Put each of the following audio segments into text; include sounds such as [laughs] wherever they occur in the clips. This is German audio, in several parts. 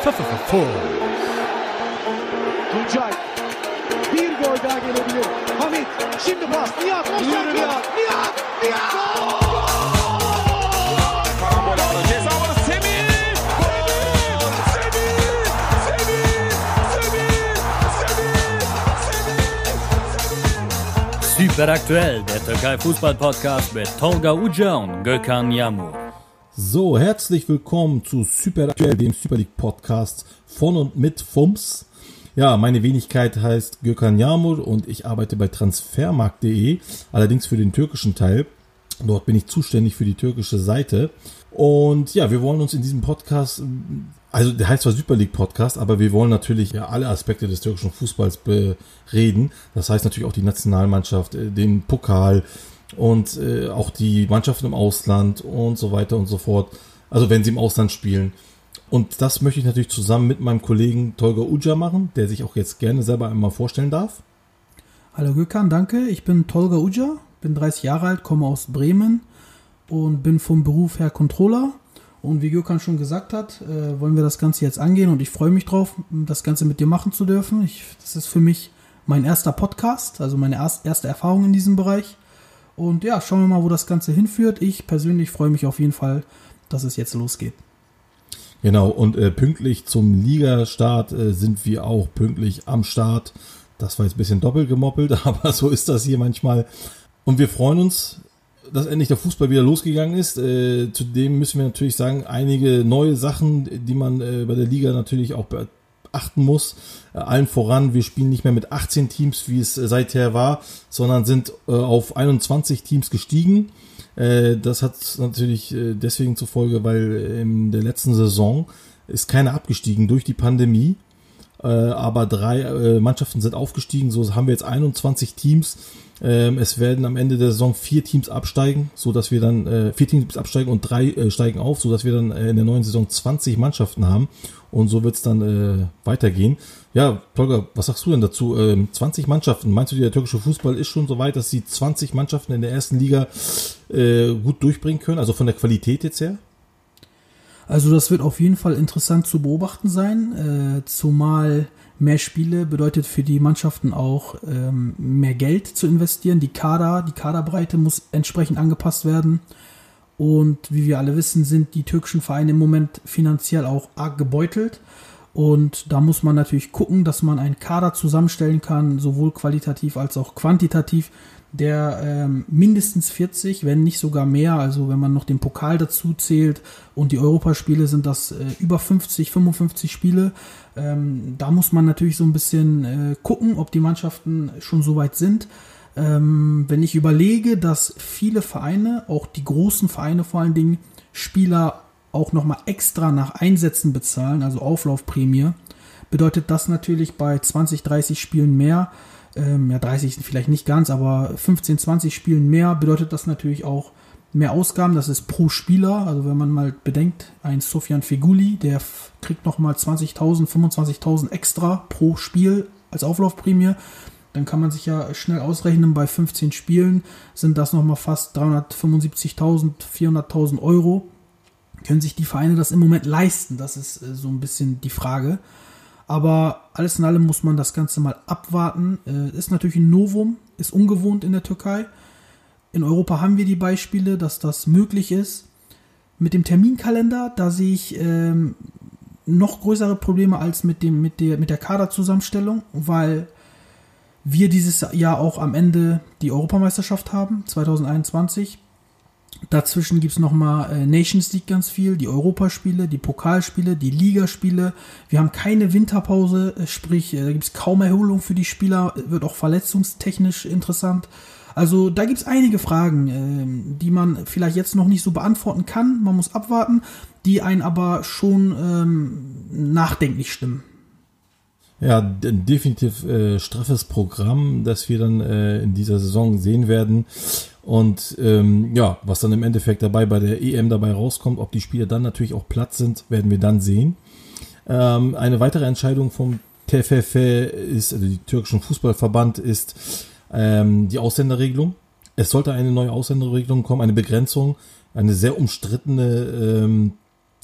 Full. Tuncay. Bir gol daha gelebilir. Hamit. Şimdi pas. Nihat. Offside. Nihat. Nihat. Nihat. Karambol aldı. Ceza alanı Semih. Gol! Semih! Semih! Semih! Semih! Semih! Super aktuell, der Türkei Fußball Podcast mit Tolga Uca und Gökhan Yamur. So, herzlich willkommen zu Super Aktuell, dem Super League Podcast von und mit FUMS. Ja, meine Wenigkeit heißt Gökhan Yamur und ich arbeite bei transfermarkt.de, allerdings für den türkischen Teil. Dort bin ich zuständig für die türkische Seite. Und ja, wir wollen uns in diesem Podcast, also der heißt zwar Super League Podcast, aber wir wollen natürlich alle Aspekte des türkischen Fußballs bereden. Das heißt natürlich auch die Nationalmannschaft, äh, den Pokal und äh, auch die Mannschaften im Ausland und so weiter und so fort. Also wenn sie im Ausland spielen. Und das möchte ich natürlich zusammen mit meinem Kollegen Tolga Uja machen, der sich auch jetzt gerne selber einmal vorstellen darf. Hallo Gökhan, danke. Ich bin Tolga Uja, bin 30 Jahre alt, komme aus Bremen und bin vom Beruf her Controller. Und wie Gökhan schon gesagt hat, äh, wollen wir das Ganze jetzt angehen und ich freue mich drauf, das Ganze mit dir machen zu dürfen. Ich, das ist für mich mein erster Podcast, also meine erst, erste Erfahrung in diesem Bereich. Und ja, schauen wir mal, wo das Ganze hinführt. Ich persönlich freue mich auf jeden Fall, dass es jetzt losgeht. Genau, und äh, pünktlich zum Ligastart äh, sind wir auch pünktlich am Start. Das war jetzt ein bisschen doppelt gemoppelt, [laughs] aber so ist das hier manchmal. Und wir freuen uns, dass endlich der Fußball wieder losgegangen ist. Äh, zudem müssen wir natürlich sagen, einige neue Sachen, die man äh, bei der Liga natürlich auch beachten muss. Äh, allen voran, wir spielen nicht mehr mit 18 Teams, wie es äh, seither war, sondern sind äh, auf 21 Teams gestiegen. Das hat natürlich deswegen zur Folge, weil in der letzten Saison ist keiner abgestiegen durch die Pandemie. Aber drei Mannschaften sind aufgestiegen. So haben wir jetzt 21 Teams. Ähm, es werden am Ende der Saison vier Teams absteigen, so dass wir dann vier Teams absteigen und drei steigen auf, so dass wir dann in der neuen Saison 20 Mannschaften haben. Und so wird es dann weitergehen. Ja, Tolga, was sagst du denn dazu? 20 ähm, Mannschaften. Meinst du, der türkische Fußball ist schon so weit, dass sie 20 Mannschaften in der ersten Liga äh, gut durchbringen können? Also von der Qualität jetzt her? Also das wird auf jeden Fall interessant zu beobachten sein, äh, zumal mehr Spiele bedeutet für die Mannschaften auch ähm, mehr Geld zu investieren. Die Kader, die Kaderbreite muss entsprechend angepasst werden. Und wie wir alle wissen, sind die türkischen Vereine im Moment finanziell auch arg gebeutelt. Und da muss man natürlich gucken, dass man einen Kader zusammenstellen kann, sowohl qualitativ als auch quantitativ, der ähm, mindestens 40, wenn nicht sogar mehr, also wenn man noch den Pokal dazu zählt und die Europaspiele sind das äh, über 50, 55 Spiele. Ähm, da muss man natürlich so ein bisschen äh, gucken, ob die Mannschaften schon so weit sind. Ähm, wenn ich überlege, dass viele Vereine, auch die großen Vereine vor allen Dingen, Spieler auch nochmal extra nach Einsätzen bezahlen, also Auflaufprämie, bedeutet das natürlich bei 20, 30 Spielen mehr, ähm, ja 30 vielleicht nicht ganz, aber 15, 20 Spielen mehr bedeutet das natürlich auch mehr Ausgaben, das ist pro Spieler, also wenn man mal bedenkt, ein Sofian Feguli, der kriegt nochmal 20.000, 25.000 extra pro Spiel als Auflaufprämie, dann kann man sich ja schnell ausrechnen, bei 15 Spielen sind das nochmal fast 375.000, 400.000 Euro können sich die Vereine das im Moment leisten? Das ist äh, so ein bisschen die Frage. Aber alles in allem muss man das Ganze mal abwarten. Äh, ist natürlich ein Novum, ist ungewohnt in der Türkei. In Europa haben wir die Beispiele, dass das möglich ist. Mit dem Terminkalender, da sehe ich ähm, noch größere Probleme als mit, dem, mit, der, mit der Kaderzusammenstellung, weil wir dieses Jahr auch am Ende die Europameisterschaft haben, 2021. Dazwischen gibt es nochmal äh, Nations League ganz viel, die Europaspiele, die Pokalspiele, die Ligaspiele. Wir haben keine Winterpause, äh, sprich, äh, da gibt es kaum Erholung für die Spieler, wird auch verletzungstechnisch interessant. Also da gibt es einige Fragen, äh, die man vielleicht jetzt noch nicht so beantworten kann. Man muss abwarten, die einen aber schon ähm, nachdenklich stimmen. Ja, definitiv äh, straffes Programm, das wir dann äh, in dieser Saison sehen werden. Und ähm, ja, was dann im Endeffekt dabei bei der EM dabei rauskommt, ob die Spieler dann natürlich auch platt sind, werden wir dann sehen. Ähm, eine weitere Entscheidung vom TFF ist, also die türkischen Fußballverband, ist ähm, die Ausländerregelung. Es sollte eine neue Ausländerregelung kommen, eine Begrenzung, eine sehr umstrittene ähm,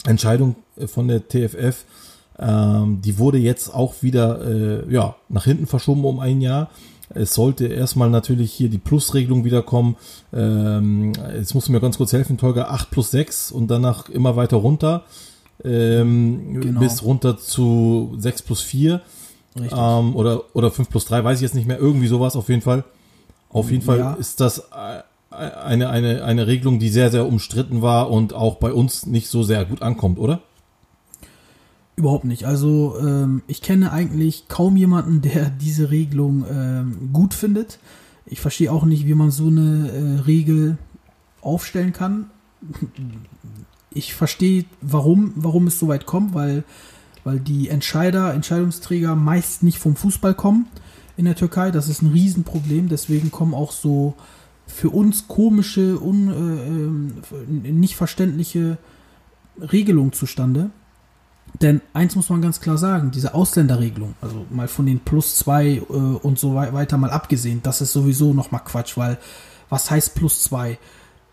Entscheidung von der TFF Ähm, die wurde jetzt auch wieder äh, ja, nach hinten verschoben um ein Jahr. Es sollte erstmal natürlich hier die Plusregelung wiederkommen. Ähm, jetzt musst du mir ganz kurz helfen, Tolga, 8 plus 6 und danach immer weiter runter. Ähm, Genau. Bis runter zu 6 plus 4. Richtig. Ähm, oder, oder 5 plus 3, weiß ich jetzt nicht mehr. Irgendwie sowas auf jeden Fall. Auf jeden Fall Ja. ist das äh, eine, eine, eine Regelung, die sehr, sehr umstritten war und auch bei uns nicht so sehr gut ankommt, oder? Überhaupt nicht. Also ähm, ich kenne eigentlich kaum jemanden, der [laughs] diese Regelung ähm, gut findet. Ich verstehe auch nicht, wie man so eine äh, Regel aufstellen kann. Ich verstehe, warum, warum es so weit kommt, weil, weil die Entscheider, Entscheidungsträger meist nicht vom Fußball kommen in der Türkei. Das ist ein Riesenproblem. Deswegen kommen auch so für uns komische, un, äh, ähm, nicht verständliche Regelungen zustande. Denn eins muss man ganz klar sagen, diese Ausländerregelung, also mal von den plus zwei äh, und so wei- weiter mal abgesehen, das ist sowieso nochmal Quatsch, weil was heißt plus zwei?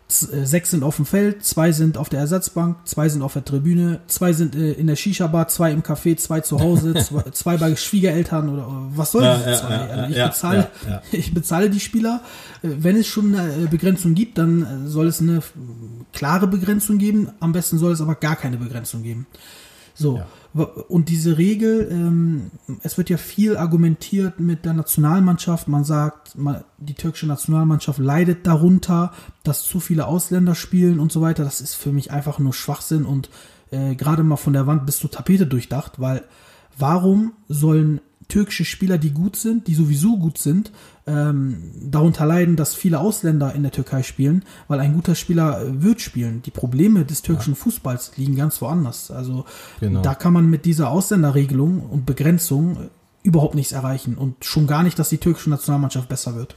Z äh, sechs sind auf dem Feld, zwei sind auf der Ersatzbank, zwei sind auf der Tribüne, zwei sind äh, in der Shisha-Bar, zwei im Café, zwei zu Hause, [laughs] zwei, zwei bei Schwiegereltern oder was soll Ja, diese ja, ja, also ich, bezahle, [laughs] ich bezahle die Spieler. Äh, Wenn es schon eine äh, Begrenzung gibt, dann äh, soll es eine klare Begrenzung geben. Am besten soll es aber gar keine Begrenzung geben. So, Ja. und diese Regel, ähm, es wird ja viel argumentiert mit der Nationalmannschaft. Man sagt, man, die türkische Nationalmannschaft leidet darunter, dass zu viele Ausländer spielen und so weiter. Das ist für mich einfach nur Schwachsinn und äh, gerade mal von der Wand bis zur Tapete durchdacht, weil warum sollen türkische Spieler, die gut sind, die sowieso gut sind, ähm, darunter leiden, dass viele Ausländer in der Türkei spielen, weil ein guter Spieler äh, wird spielen. Die Probleme des türkischen Fußballs liegen ganz woanders. Also Genau. da kann man mit dieser Ausländerregelung und Begrenzung äh, überhaupt nichts erreichen und schon gar nicht, dass die türkische Nationalmannschaft besser wird.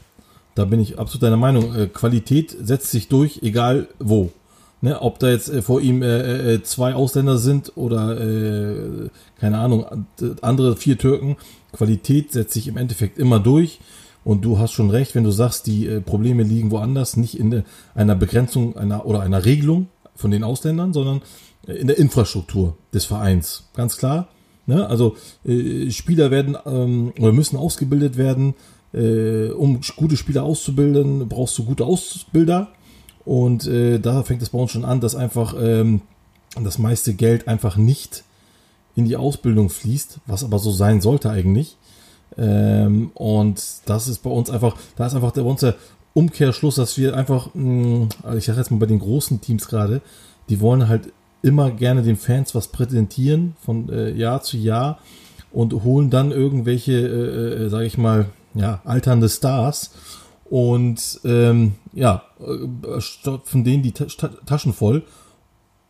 Da bin ich absolut deiner Meinung. Äh, Qualität setzt sich durch, egal wo. Ne, ob da jetzt äh, vor ihm äh, äh, zwei Ausländer sind oder äh, keine Ahnung, an- andere vier Türken. Qualität setzt sich im Endeffekt immer durch. Und du hast schon recht, wenn du sagst, die äh, Probleme liegen woanders, nicht in der, einer Begrenzung einer oder einer Regelung von den Ausländern, sondern äh, in der Infrastruktur des Vereins. Ganz klar. Ne? Also äh, Spieler werden ähm, oder müssen ausgebildet werden. Äh, um gute Spieler auszubilden, brauchst du gute Ausbilder. Und äh, da fängt es bei uns schon an, dass einfach ähm, das meiste Geld einfach nicht in die Ausbildung fließt, was aber so sein sollte eigentlich. Ähm, und das ist bei uns einfach, da ist einfach der, bei uns der Umkehrschluss, dass wir einfach, mh, also ich sage jetzt mal bei den großen Teams gerade, die wollen halt immer gerne den Fans was präsentieren von äh, Jahr zu Jahr und holen dann irgendwelche, äh, äh, sage ich mal, ja, alternde Stars und ähm, ja, äh, stopfen denen die Ta Ta Taschen voll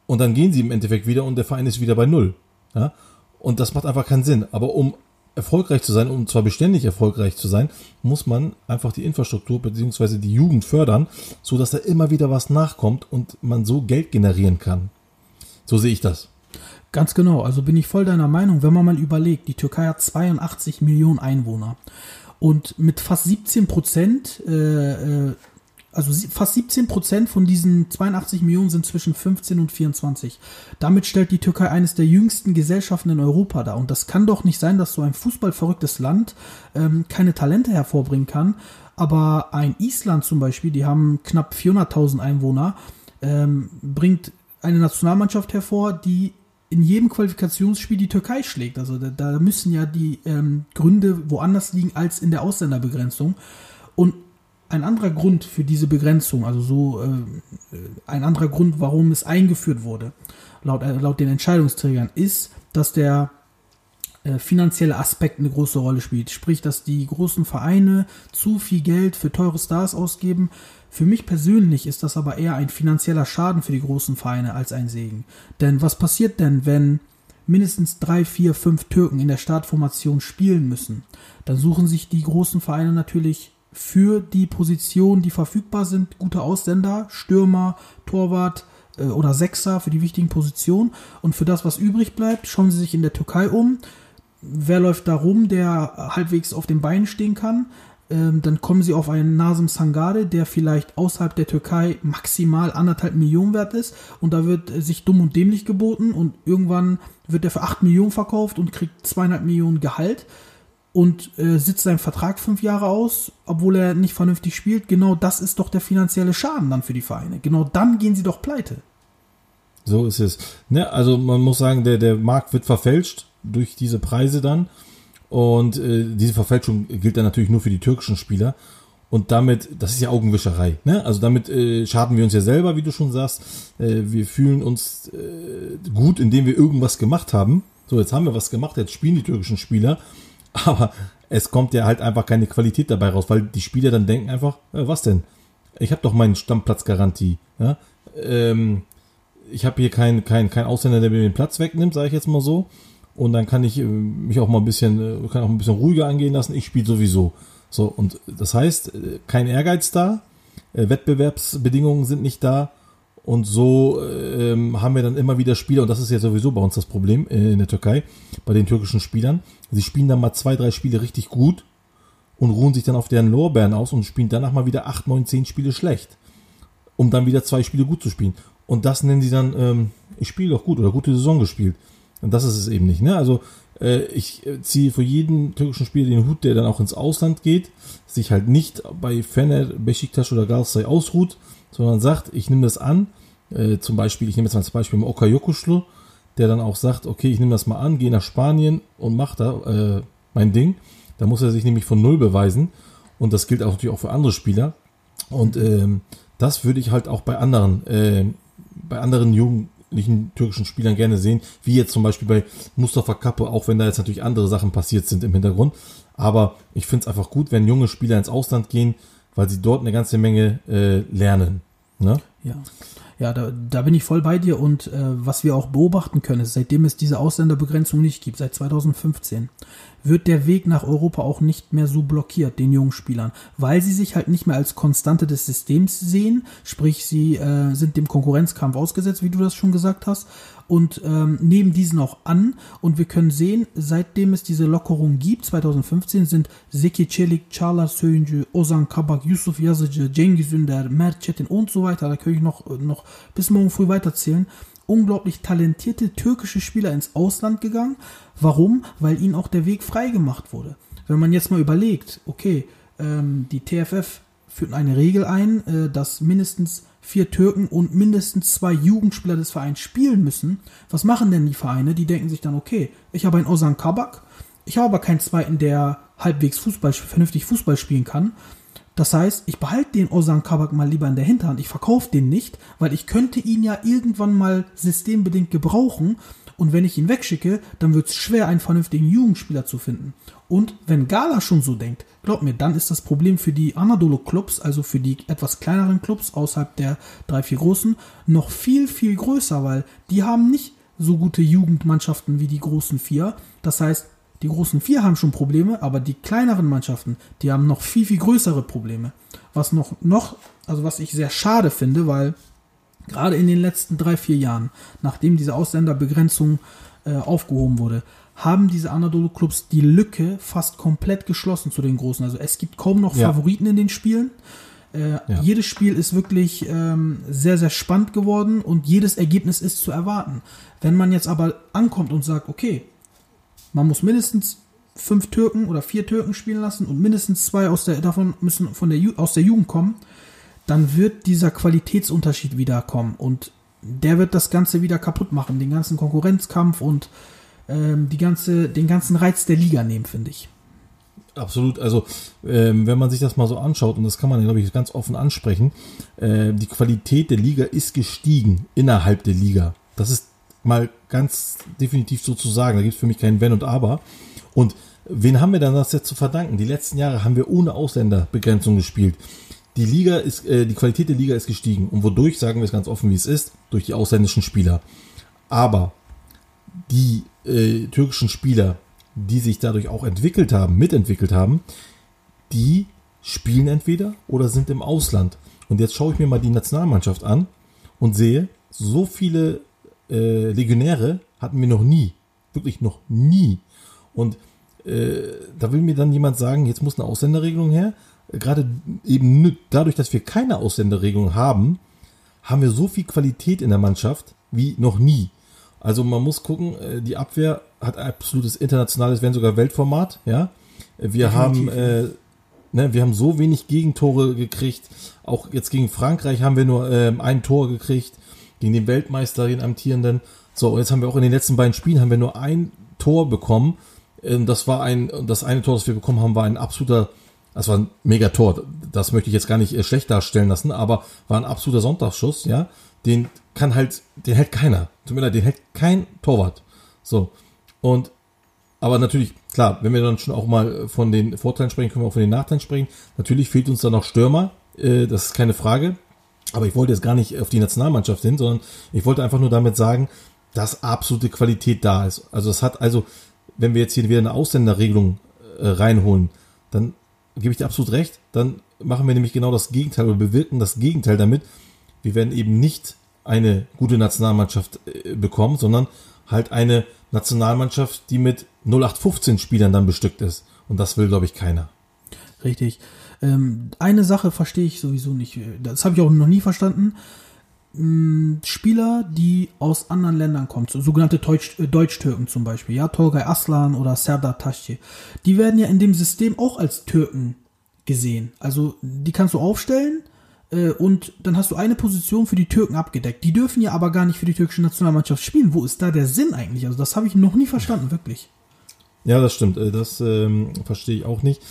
und dann gehen sie im Endeffekt wieder und der Verein ist wieder bei Null. Ja? Und das macht einfach keinen Sinn. Aber um erfolgreich zu sein, um zwar beständig erfolgreich zu sein, muss man einfach die Infrastruktur beziehungsweise die Jugend fördern, so dass da immer wieder was nachkommt und man so Geld generieren kann. So sehe ich das. Ganz genau, also bin ich voll deiner Meinung, wenn man mal überlegt, die Türkei hat 82 Millionen Einwohner und mit fast 17 Prozent, äh, äh, also fast 17 Prozent von diesen 82 Millionen sind zwischen 15 und 24. Damit stellt die Türkei eines der jüngsten Gesellschaften in Europa dar. Und das kann doch nicht sein, dass so ein fußballverrücktes Land ähm, keine Talente hervorbringen kann. Aber ein Island zum Beispiel, die haben knapp 400.000 Einwohner, ähm, bringt eine Nationalmannschaft hervor, die in jedem Qualifikationsspiel die Türkei schlägt. Also da, da müssen ja die ähm, Gründe woanders liegen als in der Ausländerbegrenzung. Und ein anderer Grund für diese Begrenzung, also so äh, ein anderer Grund, warum es eingeführt wurde, laut, äh, laut den Entscheidungsträgern, ist, dass der äh, finanzielle Aspekt eine große Rolle spielt. Sprich, dass die großen Vereine zu viel Geld für teure Stars ausgeben. Für mich persönlich ist das aber eher ein finanzieller Schaden für die großen Vereine als ein Segen. Denn was passiert denn, wenn mindestens drei, vier, fünf Türken in der Startformation spielen müssen? Dann suchen sich die großen Vereine natürlich für die Positionen, die verfügbar sind, gute Ausländer, Stürmer, Torwart äh, oder Sechser für die wichtigen Positionen. Und für das, was übrig bleibt, schauen sie sich in der Türkei um. Wer läuft da rum, der halbwegs auf den Beinen stehen kann? Ähm, dann kommen sie auf einen Nasem Sangare, der vielleicht außerhalb der Türkei maximal anderthalb Millionen wert ist und da wird äh, sich dumm und dämlich geboten und irgendwann wird er für acht Millionen verkauft und kriegt zweieinhalb Millionen Gehalt und äh, sitzt seinen Vertrag fünf Jahre aus, obwohl er nicht vernünftig spielt. Genau das ist doch der finanzielle Schaden dann für die Vereine. Genau dann gehen sie doch pleite. So ist es. Ne, also man muss sagen, der, der Markt wird verfälscht durch diese Preise dann. Und äh, diese Verfälschung gilt dann natürlich nur für die türkischen Spieler. Und damit, das ist ja Augenwischerei. Ne? Also damit äh, schaden wir uns ja selber, wie du schon sagst. Äh, wir fühlen uns äh, gut, indem wir irgendwas gemacht haben. So, jetzt haben wir was gemacht, jetzt spielen die türkischen Spieler. [laughs] Aber es kommt ja halt einfach keine Qualität dabei raus, weil die Spieler dann denken einfach, äh, was denn? Ich habe doch meinen Stammplatzgarantie. Ja? Ähm, ich habe hier keinen kein, kein Ausländer, der mir den Platz wegnimmt, sage ich jetzt mal so. Und dann kann ich äh, mich auch mal ein bisschen, äh, kann auch ein bisschen ruhiger angehen lassen. Ich spiele sowieso. So, und das heißt, äh, kein Ehrgeiz da, Wettbewerbsbedingungen sind nicht da. Und so ähm, haben wir dann immer wieder Spieler, und das ist ja sowieso bei uns das Problem in der Türkei, bei den türkischen Spielern. Sie spielen dann mal zwei, drei Spiele richtig gut und ruhen sich dann auf deren Lorbeeren aus und spielen danach mal wieder acht, neun, zehn Spiele schlecht. Um dann wieder zwei Spiele gut zu spielen. Und das nennen sie dann, ähm, ich spiele doch gut oder gute Saison gespielt. Und das ist es eben nicht. Ne? Also äh, ich ziehe für jeden türkischen Spieler den Hut, der dann auch ins Ausland geht, sich halt nicht bei Fener, Besiktas oder Galatasaray ausruht, sondern sagt, ich nehme das an. Äh, zum Beispiel, ich nehme jetzt mal als Beispiel Oka Yokuschlu, der dann auch sagt, okay, ich nehme das mal an, gehe nach Spanien und mache da äh, mein Ding. Da muss er sich nämlich von Null beweisen. Und das gilt auch natürlich auch für andere Spieler. Und ähm, das würde ich halt auch bei anderen äh, bei anderen jugendlichen türkischen Spielern gerne sehen, wie jetzt zum Beispiel bei Mustafa Kappe, auch wenn da jetzt natürlich andere Sachen passiert sind im Hintergrund. Aber ich finde es einfach gut, wenn junge Spieler ins Ausland gehen, weil sie dort eine ganze Menge äh, lernen. Ne? Ja. Ja, da, da bin ich voll bei dir und äh, was wir auch beobachten können, ist, seitdem es diese Ausländerbegrenzung nicht gibt, seit 2015, wird der Weg nach Europa auch nicht mehr so blockiert, den jungen Spielern, weil sie sich halt nicht mehr als Konstante des Systems sehen, sprich sie äh, sind dem Konkurrenzkampf ausgesetzt, wie du das schon gesagt hast, und ähm, nehmen diesen auch an. Und wir können sehen, seitdem es diese Lockerung gibt, 2015, sind Zeki Çelik, Çağlar Söyüncü, Ozan Kabak, Yusuf Yazıcı, Cengiz Ünder, Mert Çetin und so weiter, da kann ich noch, noch bis morgen früh weiterzählen, unglaublich talentierte türkische Spieler ins Ausland gegangen. Warum? Weil ihnen auch der Weg frei gemacht wurde. Wenn man jetzt mal überlegt, okay, ähm, die TFF führt eine Regel ein, äh, dass mindestens vier Türken und mindestens zwei Jugendspieler des Vereins spielen müssen. Was machen denn die Vereine? Die denken sich dann, okay, ich habe einen Ozan Kabak, ich habe aber keinen zweiten, der halbwegs Fußball, vernünftig Fußball spielen kann. Das heißt, ich behalte den Ozan Kabak mal lieber in der Hinterhand. Ich verkaufe den nicht, weil ich könnte ihn ja irgendwann mal systembedingt gebrauchen. Und wenn ich ihn wegschicke, dann wird es schwer, einen vernünftigen Jugendspieler zu finden. Und wenn Gala schon so denkt, glaub mir, dann ist das Problem für die Anadolu-Clubs, also für die etwas kleineren Clubs außerhalb der drei, vier großen, noch viel, viel größer, weil die haben nicht so gute Jugendmannschaften wie die großen vier. Das heißt, die großen vier haben schon Probleme, aber die kleineren Mannschaften, die haben noch viel, viel größere Probleme. Was noch, noch, also was ich sehr schade finde, weil gerade in den letzten drei, vier Jahren, nachdem diese Ausländerbegrenzung äh, aufgehoben wurde, haben diese Anadolu-Clubs die Lücke fast komplett geschlossen zu den Großen. Also es gibt kaum noch Ja. Favoriten in den Spielen. Äh, Ja. Jedes Spiel ist wirklich ähm, sehr, sehr spannend geworden und jedes Ergebnis ist zu erwarten. Wenn man jetzt aber ankommt und sagt, okay, man muss mindestens fünf Türken oder vier Türken spielen lassen und mindestens zwei aus der, davon müssen von der, Ju- aus der Jugend kommen, dann wird dieser Qualitätsunterschied wieder kommen und der wird das Ganze wieder kaputt machen, den ganzen Konkurrenzkampf und ähm, die ganze, den ganzen Reiz der Liga nehmen, finde ich. Absolut. Also, ähm, wenn man sich das mal so anschaut, und das kann man, glaube ich, ganz offen ansprechen, äh, die Qualität der Liga ist gestiegen innerhalb der Liga. Das ist mal ganz definitiv so zu sagen. Da gibt es für mich kein Wenn und Aber. Und wen haben wir dann das jetzt zu verdanken? Die letzten Jahre haben wir ohne Ausländerbegrenzung gespielt. Die Liga ist, äh, die Qualität der Liga ist gestiegen. Und wodurch, sagen wir es ganz offen, wie es ist, durch die ausländischen Spieler. Aber die äh, türkischen Spieler, die sich dadurch auch entwickelt haben, mitentwickelt haben, die spielen entweder oder sind im Ausland. Und jetzt schaue ich mir mal die Nationalmannschaft an und sehe, so viele äh, Legionäre hatten wir noch nie. Wirklich noch nie. Und äh, da will mir dann jemand sagen, jetzt muss eine Ausländerregelung her. Gerade eben dadurch, dass wir keine Ausländerregelung haben, haben wir so viel Qualität in der Mannschaft wie noch nie. Also man muss gucken, äh, die Abwehr hat absolutes internationales, wenn sogar Weltformat, ja. Wir haben, äh, ne, wir haben so wenig Gegentore gekriegt. Auch jetzt gegen Frankreich haben wir nur äh, ein Tor gekriegt. Gegen den Weltmeister, den amtierenden. So, und jetzt haben wir auch in den letzten beiden Spielen haben wir nur ein Tor bekommen. Ähm, das war ein, das eine Tor, das wir bekommen haben, war ein absoluter, das war ein Megator. Das möchte ich jetzt gar nicht äh, schlecht darstellen lassen, aber war ein absoluter Sonntagsschuss, ja. Den kann halt, den hält keiner. Leid, den hält kein Torwart. So. Und, aber natürlich, klar, wenn wir dann schon auch mal von den Vorteilen sprechen, können wir auch von den Nachteilen sprechen. Natürlich fehlt uns da noch Stürmer. Äh, das ist keine Frage. Aber ich wollte jetzt gar nicht auf die Nationalmannschaft hin, sondern ich wollte einfach nur damit sagen, dass absolute Qualität da ist. Also es hat also, wenn wir jetzt hier wieder eine Ausländerregelung äh, reinholen, dann gebe ich dir absolut recht, dann machen wir nämlich genau das Gegenteil oder bewirken das Gegenteil damit. Wir werden eben nicht eine gute Nationalmannschaft äh, bekommen, sondern halt eine Nationalmannschaft, die mit 0815 Spielern dann bestückt ist. Und das will, glaube ich, keiner. Richtig. Ähm, eine Sache verstehe ich sowieso nicht. Das habe ich auch noch nie verstanden. Hm, Spieler, die aus anderen Ländern kommen, so sogenannte Deutsch, äh, Deutsch-Türken zum Beispiel, ja, Torgay Aslan oder Serdar Taşçı, die werden ja in dem System auch als Türken gesehen. Also die kannst du aufstellen äh, und dann hast du eine Position für die Türken abgedeckt. Die dürfen ja aber gar nicht für die türkische Nationalmannschaft spielen. Wo ist da der Sinn eigentlich? Also das habe ich noch nie verstanden, wirklich. Ja, das stimmt. Äh, das ähm, verstehe ich auch nicht.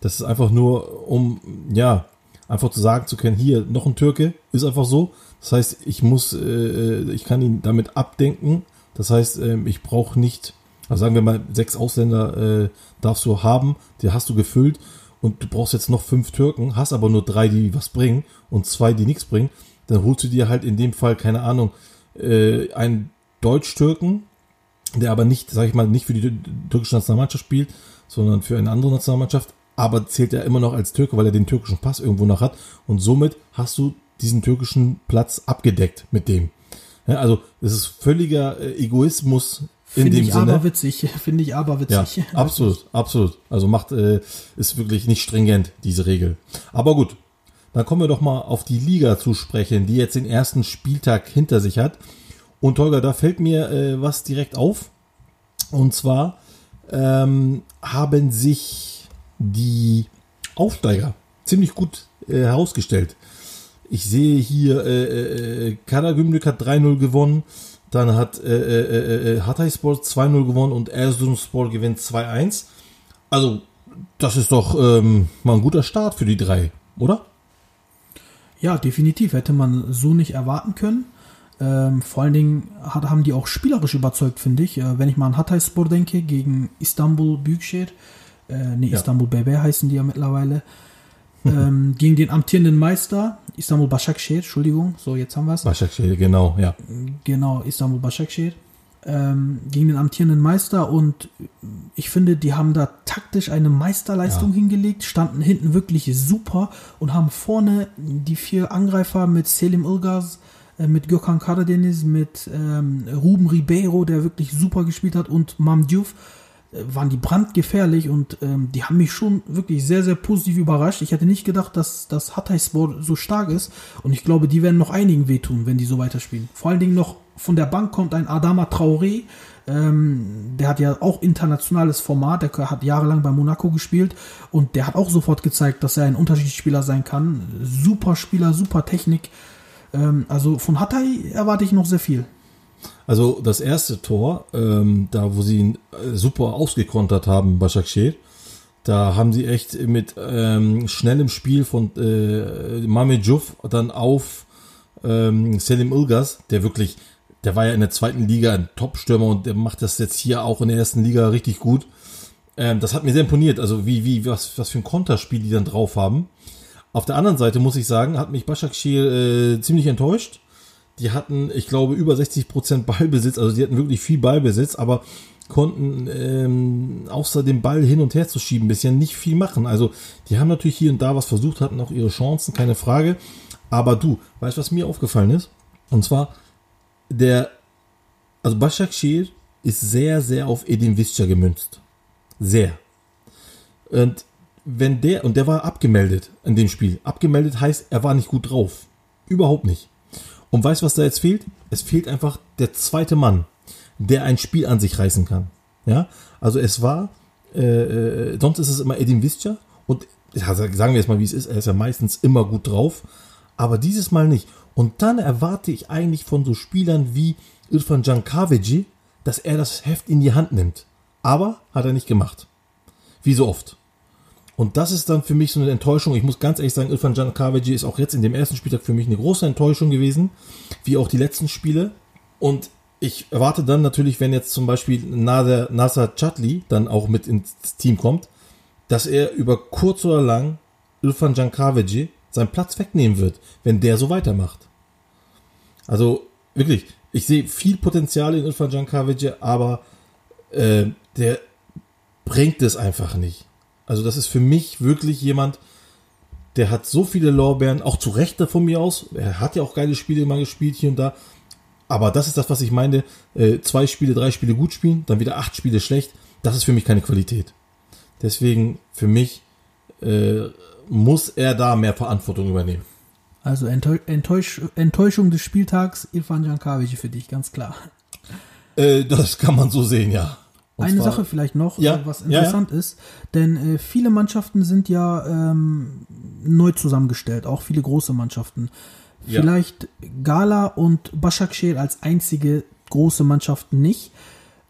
Das ist einfach nur, um, ja, einfach zu sagen zu können, hier noch ein Türke, ist einfach so. Das heißt, ich muss, äh, ich kann ihn damit abdenken. Das heißt, äh, ich brauche nicht, also sagen wir mal, sechs Ausländer äh, darfst du haben, die hast du gefüllt und du brauchst jetzt noch fünf Türken, hast aber nur drei, die was bringen und zwei, die nichts bringen. Dann holst du dir halt in dem Fall, keine Ahnung, äh, einen Deutsch-Türken, der aber nicht, sag ich mal, nicht für die türkische Nationalmannschaft spielt, sondern für eine andere Nationalmannschaft, aber zählt er immer noch als Türke, weil er den türkischen Pass irgendwo noch hat. Und somit hast du diesen türkischen Platz abgedeckt mit dem. Ja, also es ist völliger äh, Egoismus in Finde dem ich Sinne. aber witzig. [laughs] Finde ich aber Ja, witzig. [laughs] absolut, absolut. Also macht äh, ist wirklich nicht stringent diese Regel. Aber gut, dann kommen wir doch mal auf die Liga zu sprechen, die jetzt den ersten Spieltag hinter sich hat. Und Holger, da fällt mir äh, was direkt auf. Und zwar ähm, haben sich die Aufsteiger ziemlich gut äh, herausgestellt. Ich sehe hier, äh, äh, Karagümrük hat 3-0 gewonnen, dann hat äh, äh, äh, Hatayspor 2-0 gewonnen und Erzurumspor gewinnt 2-1. Also, das ist doch ähm, mal ein guter Start für die drei, oder? Ja, definitiv. Hätte man so nicht erwarten können. Ähm, vor allen Dingen hat, haben die auch spielerisch überzeugt, finde ich. Äh, wenn ich mal an Hatayspor denke, gegen Istanbul Büyükşehir, äh, nee, Ja. Istanbul BB heißen die ja mittlerweile, ähm, gegen den amtierenden Meister, Istanbul Başakşehir, Entschuldigung, so jetzt haben wir es. Başakşehir, genau, ja. Genau, Istanbul Başakşehir. Ähm, gegen den amtierenden Meister und ich finde, die haben da taktisch eine Meisterleistung Ja. hingelegt, standen hinten wirklich super und haben vorne die vier Angreifer mit Selim Ilgaz, äh, mit Gökhan Karadeniz, mit ähm, Ruben Ribeiro, der wirklich super gespielt hat und Mam Diouf waren die brandgefährlich und ähm, die haben mich schon wirklich sehr, sehr positiv überrascht. Ich hätte nicht gedacht, dass das Hatayspor so stark ist und ich glaube, die werden noch einigen wehtun, wenn die so weiterspielen. Vor allen Dingen noch von der Bank kommt ein Adama Traoré, ähm, der hat ja auch internationales Format, der hat jahrelang bei Monaco gespielt und der hat auch sofort gezeigt, dass er ein Unterschiedsspieler sein kann. Super Spieler, super Technik. Ähm, also von Hatay erwarte ich noch sehr viel. Also das erste Tor, ähm, da wo sie ihn äh, super ausgekontert haben, Başakşehir, da haben sie echt mit ähm, schnellem Spiel von äh, Mehmet Juf dann auf ähm, Selim Ilgaz, der wirklich, der war ja in der zweiten Liga ein Top-Stürmer und der macht das jetzt hier auch in der ersten Liga richtig gut. Ähm, das hat mir sehr imponiert, also wie, wie, was, was für ein Konterspiel die dann drauf haben. Auf der anderen Seite muss ich sagen, hat mich Başakşehir äh, ziemlich enttäuscht. Die hatten, ich glaube, über 60% Ballbesitz, also die hatten wirklich viel Ballbesitz, aber konnten ähm, außer dem Ball hin und her zu schieben, bisher nicht viel machen. Also die haben natürlich hier und da was versucht, hatten auch ihre Chancen, keine Frage. Aber du, weißt du, was mir aufgefallen ist? Und zwar, der, also Başakşehir ist sehr, sehr auf Edin Visca gemünzt. Sehr. Und wenn der, und der war abgemeldet in dem Spiel. Abgemeldet heißt, er war nicht gut drauf. Überhaupt nicht. Und weißt was da jetzt fehlt? Es fehlt einfach der zweite Mann, der ein Spiel an sich reißen kann. Ja, also es war, äh, äh, sonst ist es immer Edin Visca und sagen wir jetzt mal, wie es ist, er ist ja meistens immer gut drauf, aber dieses Mal nicht. Und dann erwarte ich eigentlich von so Spielern wie Irfan Jankavici, dass er das Heft in die Hand nimmt. Aber hat er nicht gemacht. Wie so oft. Und das ist dann für mich so eine Enttäuschung. Ich muss ganz ehrlich sagen, Irfan Jankavici ist auch jetzt in dem ersten Spieltag für mich eine große Enttäuschung gewesen, wie auch die letzten Spiele. Und ich erwarte dann natürlich, wenn jetzt zum Beispiel Nasser, Nasser Chatli dann auch mit ins Team kommt, dass er über kurz oder lang Irfan Jankavici seinen Platz wegnehmen wird, wenn der so weitermacht. Also wirklich, ich sehe viel Potenzial in Irfan Jankavici, aber äh, der bringt es einfach nicht. Also das ist für mich wirklich jemand, der hat so viele Lorbeeren, auch zu Recht von mir aus. Er hat ja auch geile Spiele mal gespielt hier und da. Aber das ist das, was ich meine. Äh, zwei Spiele, drei Spiele gut spielen, dann wieder acht Spiele schlecht. Das ist für mich keine Qualität. Deswegen für mich äh, muss er da mehr Verantwortung übernehmen. Also Enttäusch Enttäuschung des Spieltags, Irfan Jankavic für dich, ganz klar. Äh, das kann man so sehen, ja. Und Eine Sache vielleicht noch, ja, was interessant ja, ja. ist, denn äh, viele Mannschaften sind ja ähm, neu zusammengestellt, auch viele große Mannschaften. Vielleicht Gala und Başakşehir als einzige große Mannschaften nicht.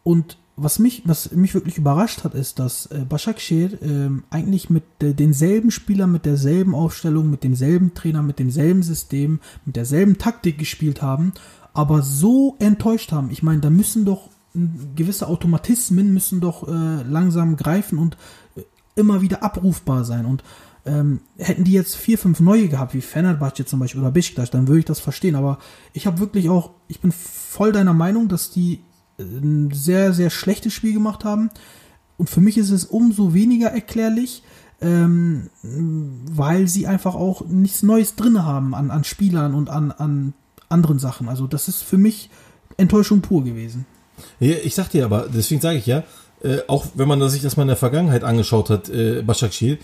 Und was mich, was mich wirklich überrascht hat, ist, dass äh, Başakşehir äh, eigentlich mit äh, denselben Spielern, mit derselben Aufstellung, mit demselben Trainer, mit demselben System, mit derselben Taktik gespielt haben, aber so enttäuscht haben. Ich meine, da müssen doch gewisse Automatismen müssen doch äh, langsam greifen und äh, immer wieder abrufbar sein. Und ähm, hätten die jetzt vier, fünf neue gehabt, wie Fenerbahce zum Beispiel oder Besiktas, dann würde ich das verstehen. Aber ich habe wirklich auch, ich bin voll deiner Meinung, dass die ein sehr, sehr schlechtes Spiel gemacht haben. Und für mich ist es umso weniger erklärlich, ähm, weil sie einfach auch nichts Neues drin haben an, an Spielern und an, an anderen Sachen. Also das ist für mich Enttäuschung pur gewesen. Ich sag dir aber, deswegen sage ich ja, äh, auch wenn man sich das mal in der Vergangenheit angeschaut hat, äh, Başakşehir,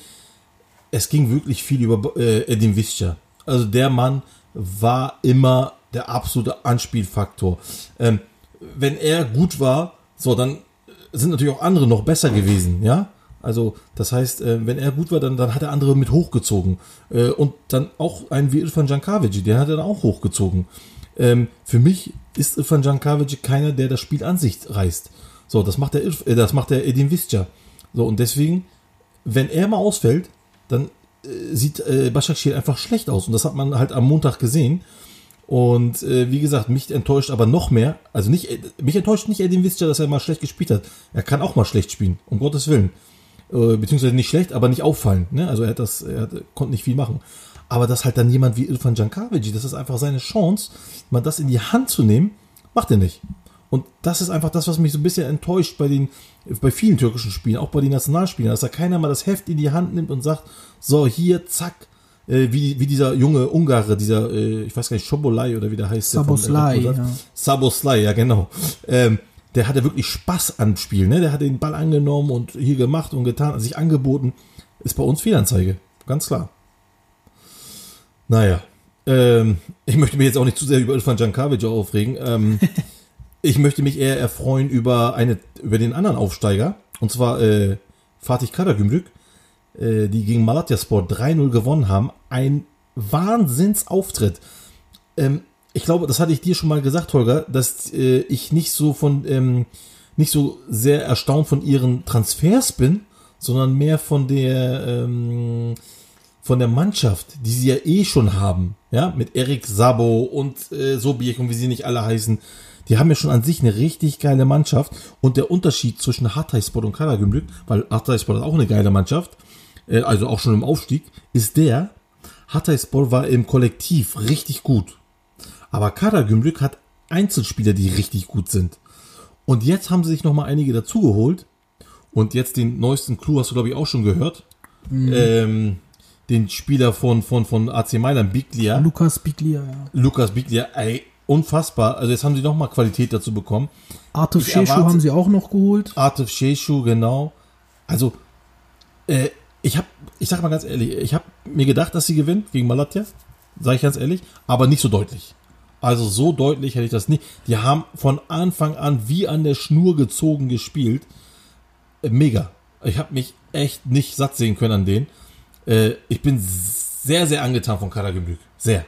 es ging wirklich viel über äh, Edin Visca. Also der Mann war immer der absolute Anspielfaktor. Ähm, wenn er gut war, so, dann sind natürlich auch andere noch besser gewesen, ja. Also, das heißt, äh, wenn er gut war, dann, dann hat er andere mit hochgezogen. Äh, und dann auch einen wie Irfan Jankavic, den hat er dann auch hochgezogen. Ähm, für mich ist Irfan Jankavic keiner, der das Spiel an sich reißt. So, das macht der, äh, das macht der Edin Visca. So, und deswegen, wenn er mal ausfällt, dann äh, sieht äh, Başakşehir einfach schlecht aus. Und das hat man halt am Montag gesehen. Und äh, wie gesagt, mich enttäuscht aber noch mehr. Also nicht, äh, mich enttäuscht nicht Edin Visca, dass er mal schlecht gespielt hat. Er kann auch mal schlecht spielen, um Gottes Willen. Äh, beziehungsweise nicht schlecht, aber nicht auffallen. Ne? Also er hat das, er hat, konnte nicht viel machen. Aber dass halt dann jemand wie Irfan Jankavic, das ist einfach seine Chance, mal das in die Hand zu nehmen, macht er nicht. Und das ist einfach das, was mich so ein bisschen enttäuscht bei den, bei vielen türkischen Spielen, auch bei den Nationalspielen, dass da keiner mal das Heft in die Hand nimmt und sagt, so hier, zack, äh, wie, wie dieser junge Ungare, dieser, äh, ich weiß gar nicht, Schobolai oder wie der heißt. Saboslai. Der ja. Saboslai, ja genau. Ähm, der hatte wirklich Spaß am Spiel, ne? Der hat den Ball angenommen und hier gemacht und getan, sich angeboten. Ist bei uns Fehlanzeige, ganz klar. Naja, ähm, ich möchte mich jetzt auch nicht zu sehr über Ilfan Jankavic aufregen. Ähm, [laughs] Ich möchte mich eher erfreuen über eine, über den anderen Aufsteiger. Und zwar äh, Fatih Karagümrük, äh, die gegen Malatyaspor 3-0 gewonnen haben. Ein Wahnsinnsauftritt. Ähm, ich glaube, das hatte ich dir schon mal gesagt, Holger, dass äh, ich nicht so von ähm, nicht so sehr erstaunt von ihren Transfers bin, sondern mehr von der ähm, von der Mannschaft, die sie ja eh schon haben, ja, mit Erik Sabo und äh, Sobiek und wie sie nicht alle heißen die haben ja schon an sich eine richtig geile Mannschaft und der Unterschied zwischen Hatayspor und Karagümrük, weil Hatayspor ist auch eine geile Mannschaft, äh, also auch schon im Aufstieg, ist der, Hatayspor war im Kollektiv richtig gut. Aber Karagümrük hat Einzelspieler, die richtig gut sind. Und jetzt haben sie sich nochmal einige dazugeholt. Und jetzt den neuesten Clou hast du, glaube ich, auch schon gehört. Mhm. Ähm, den Spieler von, von, von AC Mailand, Biglia. Lukas Biglia, ja. Lukas Biglia, ey, unfassbar. Also jetzt haben sie nochmal Qualität dazu bekommen. Artif Sheshu haben sie auch noch geholt. Artif Sheshu, genau. Also Äh, ich habe, ich sag mal ganz ehrlich, ich habe mir gedacht, dass sie gewinnt gegen Malatya, sage ich ganz ehrlich, aber nicht so deutlich. Also so deutlich hätte ich das nicht. Die haben von Anfang an wie an der Schnur gezogen gespielt. Äh, mega. Ich habe mich echt nicht satt sehen können an denen. Äh, ich bin sehr, sehr angetan von Karagümrük. Sehr.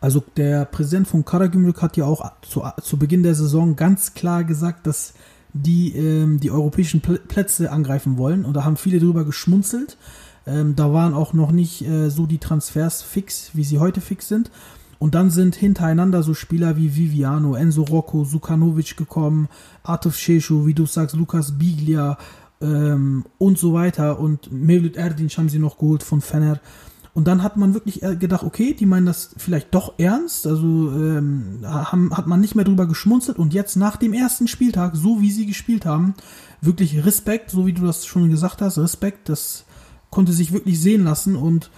Also der Präsident von Karagümrük hat ja auch zu, zu Beginn der Saison ganz klar gesagt, dass die ähm, die europäischen Plätze angreifen wollen. Und da haben viele drüber geschmunzelt. Ähm, da waren auch noch nicht äh, so die Transfers fix, wie sie heute fix sind. Und dann sind hintereinander so Spieler wie Viviano, Enzo Rocco, Sukanovic gekommen, Artuf Sheshu, wie du sagst, Lukas Biglia ähm, und so weiter. Und Mevlut Erdinç haben sie noch geholt von Fener. Und dann hat man wirklich gedacht, okay, die meinen das vielleicht doch ernst. Also ähm, haben, hat man nicht mehr drüber geschmunzelt. Und jetzt nach dem ersten Spieltag, so wie sie gespielt haben, wirklich Respekt, so wie du das schon gesagt hast, Respekt, das konnte sich wirklich sehen lassen. Und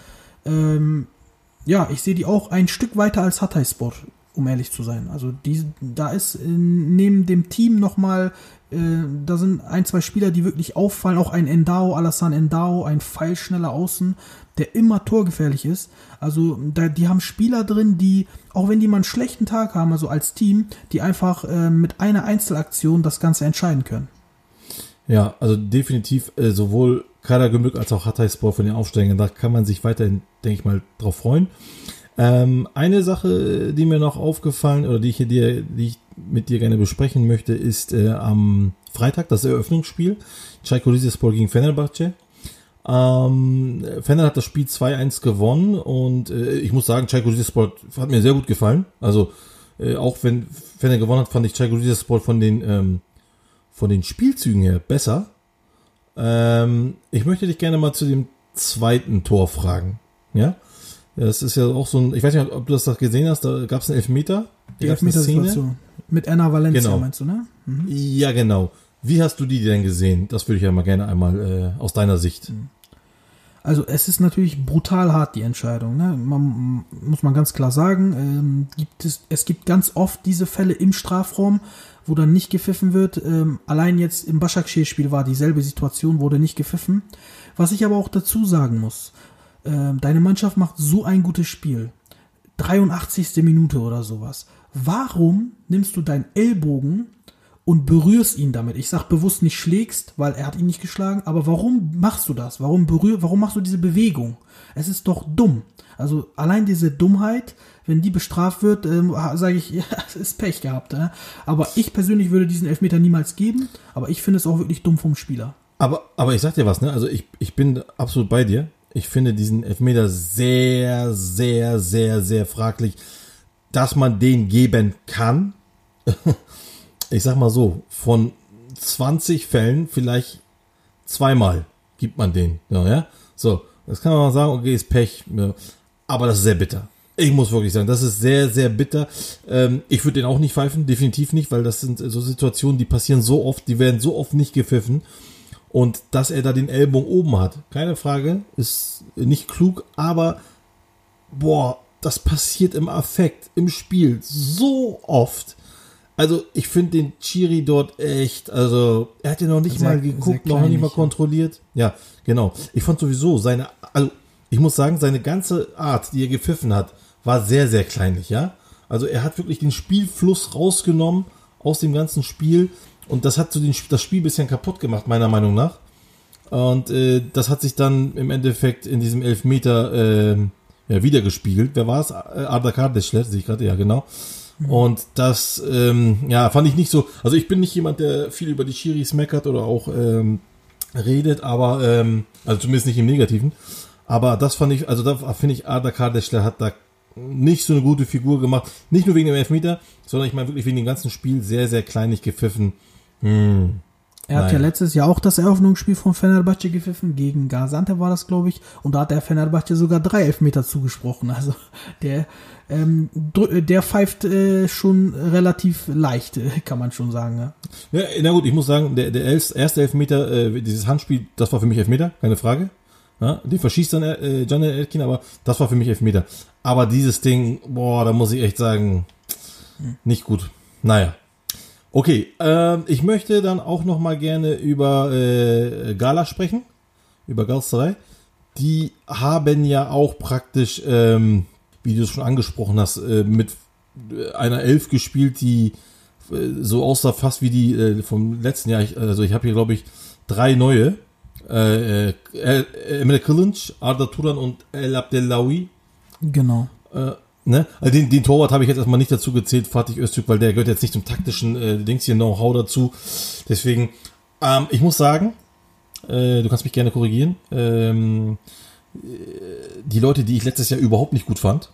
ähm, ja, ich sehe die auch ein Stück weiter als Hatay Sport, um ehrlich zu sein. Also die, da ist in, neben dem Team nochmal äh, da sind ein, zwei Spieler, die wirklich auffallen. Auch ein Endao, Alassane Endao, ein pfeilschneller Außen, der immer torgefährlich ist. Also da, die haben Spieler drin, die, auch wenn die mal einen schlechten Tag haben, also als Team, die einfach äh, mit einer Einzelaktion das Ganze entscheiden können. Ja, also definitiv äh, sowohl Kadergemück als auch Hatayspor von den Aufsteigern, da kann man sich weiterhin, denke ich mal, drauf freuen. Ähm, eine Sache, die mir noch aufgefallen oder die ich, dir, die ich mit dir gerne besprechen möchte, ist äh, am Freitag das Eröffnungsspiel. Çaykur Rizespor gegen Fenerbahce. Ähm, Fener hat das Spiel 2-1 gewonnen und äh, ich muss sagen, Çaykur Rizespor hat mir sehr gut gefallen. Also äh, auch wenn Fener gewonnen hat, fand ich Çaykur Rizespor von den ähm, von den Spielzügen her besser. Ähm, ich möchte dich gerne mal zu dem zweiten Tor fragen. Ja, das ist ja auch so ein, ich weiß nicht, ob du das gesehen hast, da gab es einen Elfmeter. Die Elfmeter-Situation. Mit Anna Valencia genau. meinst du, ne? Mhm. Ja, genau. Wie hast du die denn gesehen? Das würde ich ja mal gerne einmal äh, aus deiner Sicht. Mhm. Also es ist natürlich brutal hart, die Entscheidung. Ne? Man, muss man ganz klar sagen. Ähm, gibt es, es gibt ganz oft diese Fälle im Strafraum, wo dann nicht gepfiffen wird. Ähm, allein jetzt im Başakşehir-Spiel war dieselbe Situation, wurde nicht gepfiffen. Was ich aber auch dazu sagen muss, äh, deine Mannschaft macht so ein gutes Spiel. 83. Minute oder sowas. Warum nimmst du deinen Ellbogen und berührst ihn damit. Ich sag bewusst nicht schlägst, weil er hat ihn nicht geschlagen, aber warum machst du das? Warum berühr, warum machst du diese Bewegung? Es ist doch dumm. Also allein diese Dummheit, wenn die bestraft wird, ähm, sage ich, [laughs] ja, es ist Pech gehabt. Äh? Aber ich persönlich würde diesen Elfmeter niemals geben, aber ich finde es auch wirklich dumm vom Spieler. Aber, aber ich sag dir was, ne? Also ich, ich bin absolut bei dir. Ich finde diesen Elfmeter sehr, sehr, sehr, sehr fraglich, dass man den geben kann. [laughs] ich sag mal so, von 20 Fällen vielleicht zweimal gibt man den. Ja, ja? So, das kann man mal sagen, okay, ist Pech. Ja. Aber das ist sehr bitter. Ich muss wirklich sagen, das ist sehr, sehr bitter. Ähm, ich würde den auch nicht pfeifen, definitiv nicht, weil das sind so Situationen, die passieren so oft, die werden so oft nicht gepfiffen. Und dass er da den Ellbogen oben hat, keine Frage, ist nicht klug, aber boah, das passiert im Affekt, im Spiel so oft. Also ich finde den Chiri dort echt, also er hat ja noch nicht sehr, mal geguckt, noch nicht mal kontrolliert. Ja, genau. Ich fand sowieso seine, also ich muss sagen, seine ganze Art, die er gepfiffen hat, war sehr, sehr kleinlich, ja. Also er hat wirklich den Spielfluss rausgenommen aus dem ganzen Spiel und das hat so den, das Spiel ein bisschen kaputt gemacht, meiner Meinung nach. Und äh, das hat sich dann im Endeffekt in diesem Elfmeter äh, ja, wieder gespielt. Wer war es? Arda Kardeschler, sehe ich gerade, ja genau. Und das, ähm, ja, fand ich nicht so. Also ich bin nicht jemand, der viel über die Chiris meckert oder auch ähm, redet, aber ähm, also zumindest nicht im Negativen. Aber das fand ich, also da finde ich, Ada Kardeschler hat da nicht so eine gute Figur gemacht. Nicht nur wegen dem Elfmeter, sondern ich meine wirklich wegen dem ganzen Spiel sehr, sehr kleinlich gepfiffen. Hm. Er hat ja letztes Jahr auch das Eröffnungsspiel von Fenerbahce gepfiffen, gegen Gaziantep war das, glaube ich, und da hat der Fenerbahce sogar drei Elfmeter zugesprochen. Also der, ähm, der pfeift äh, schon relativ leicht, äh, kann man schon sagen. Ja. ja, na gut, ich muss sagen, der, der erste Elfmeter, äh, dieses Handspiel, das war für mich Elfmeter, keine Frage. Ja, den verschießt dann äh, Janel Elkin, aber das war für mich Elfmeter. Aber dieses Ding, boah, da muss ich echt sagen, nicht gut. Naja. Okay, äh, ich möchte dann auch noch mal gerne über äh, Gala sprechen. über Galatasaray. Die haben ja auch praktisch, ähm, wie du es schon angesprochen hast, äh, mit einer Elf gespielt, die äh, so aussah fast wie die äh, vom letzten Jahr. Ich, also ich habe hier, glaube ich, drei neue. Äh, äh, Emre Kılınç, Arda Turan und El Abdellaoui. Genau. Ne? Also den, den Torwart habe ich jetzt erstmal nicht dazu gezählt, Fatih Öztürk, weil der gehört jetzt nicht zum taktischen äh, Dings hier Know-how dazu. Deswegen, ähm, ich muss sagen, äh, du kannst mich gerne korrigieren. Ähm, äh, die Leute, die ich letztes Jahr überhaupt nicht gut fand,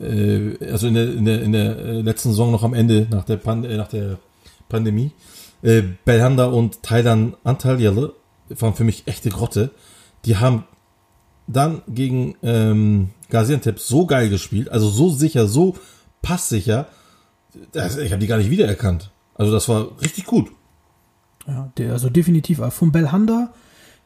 äh, also in der, in der, in der äh, letzten Saison noch am Ende nach der, Pan äh, nach der Pandemie, äh, Belhanda und Thailand Antalyalı waren für mich echte Grotte. Die haben dann gegen ähm, Gaziantep so geil gespielt, also so sicher, so passsicher, das, ich habe die gar nicht wiedererkannt. Also das war richtig gut. Ja, der, also definitiv. äh, Von Belhanda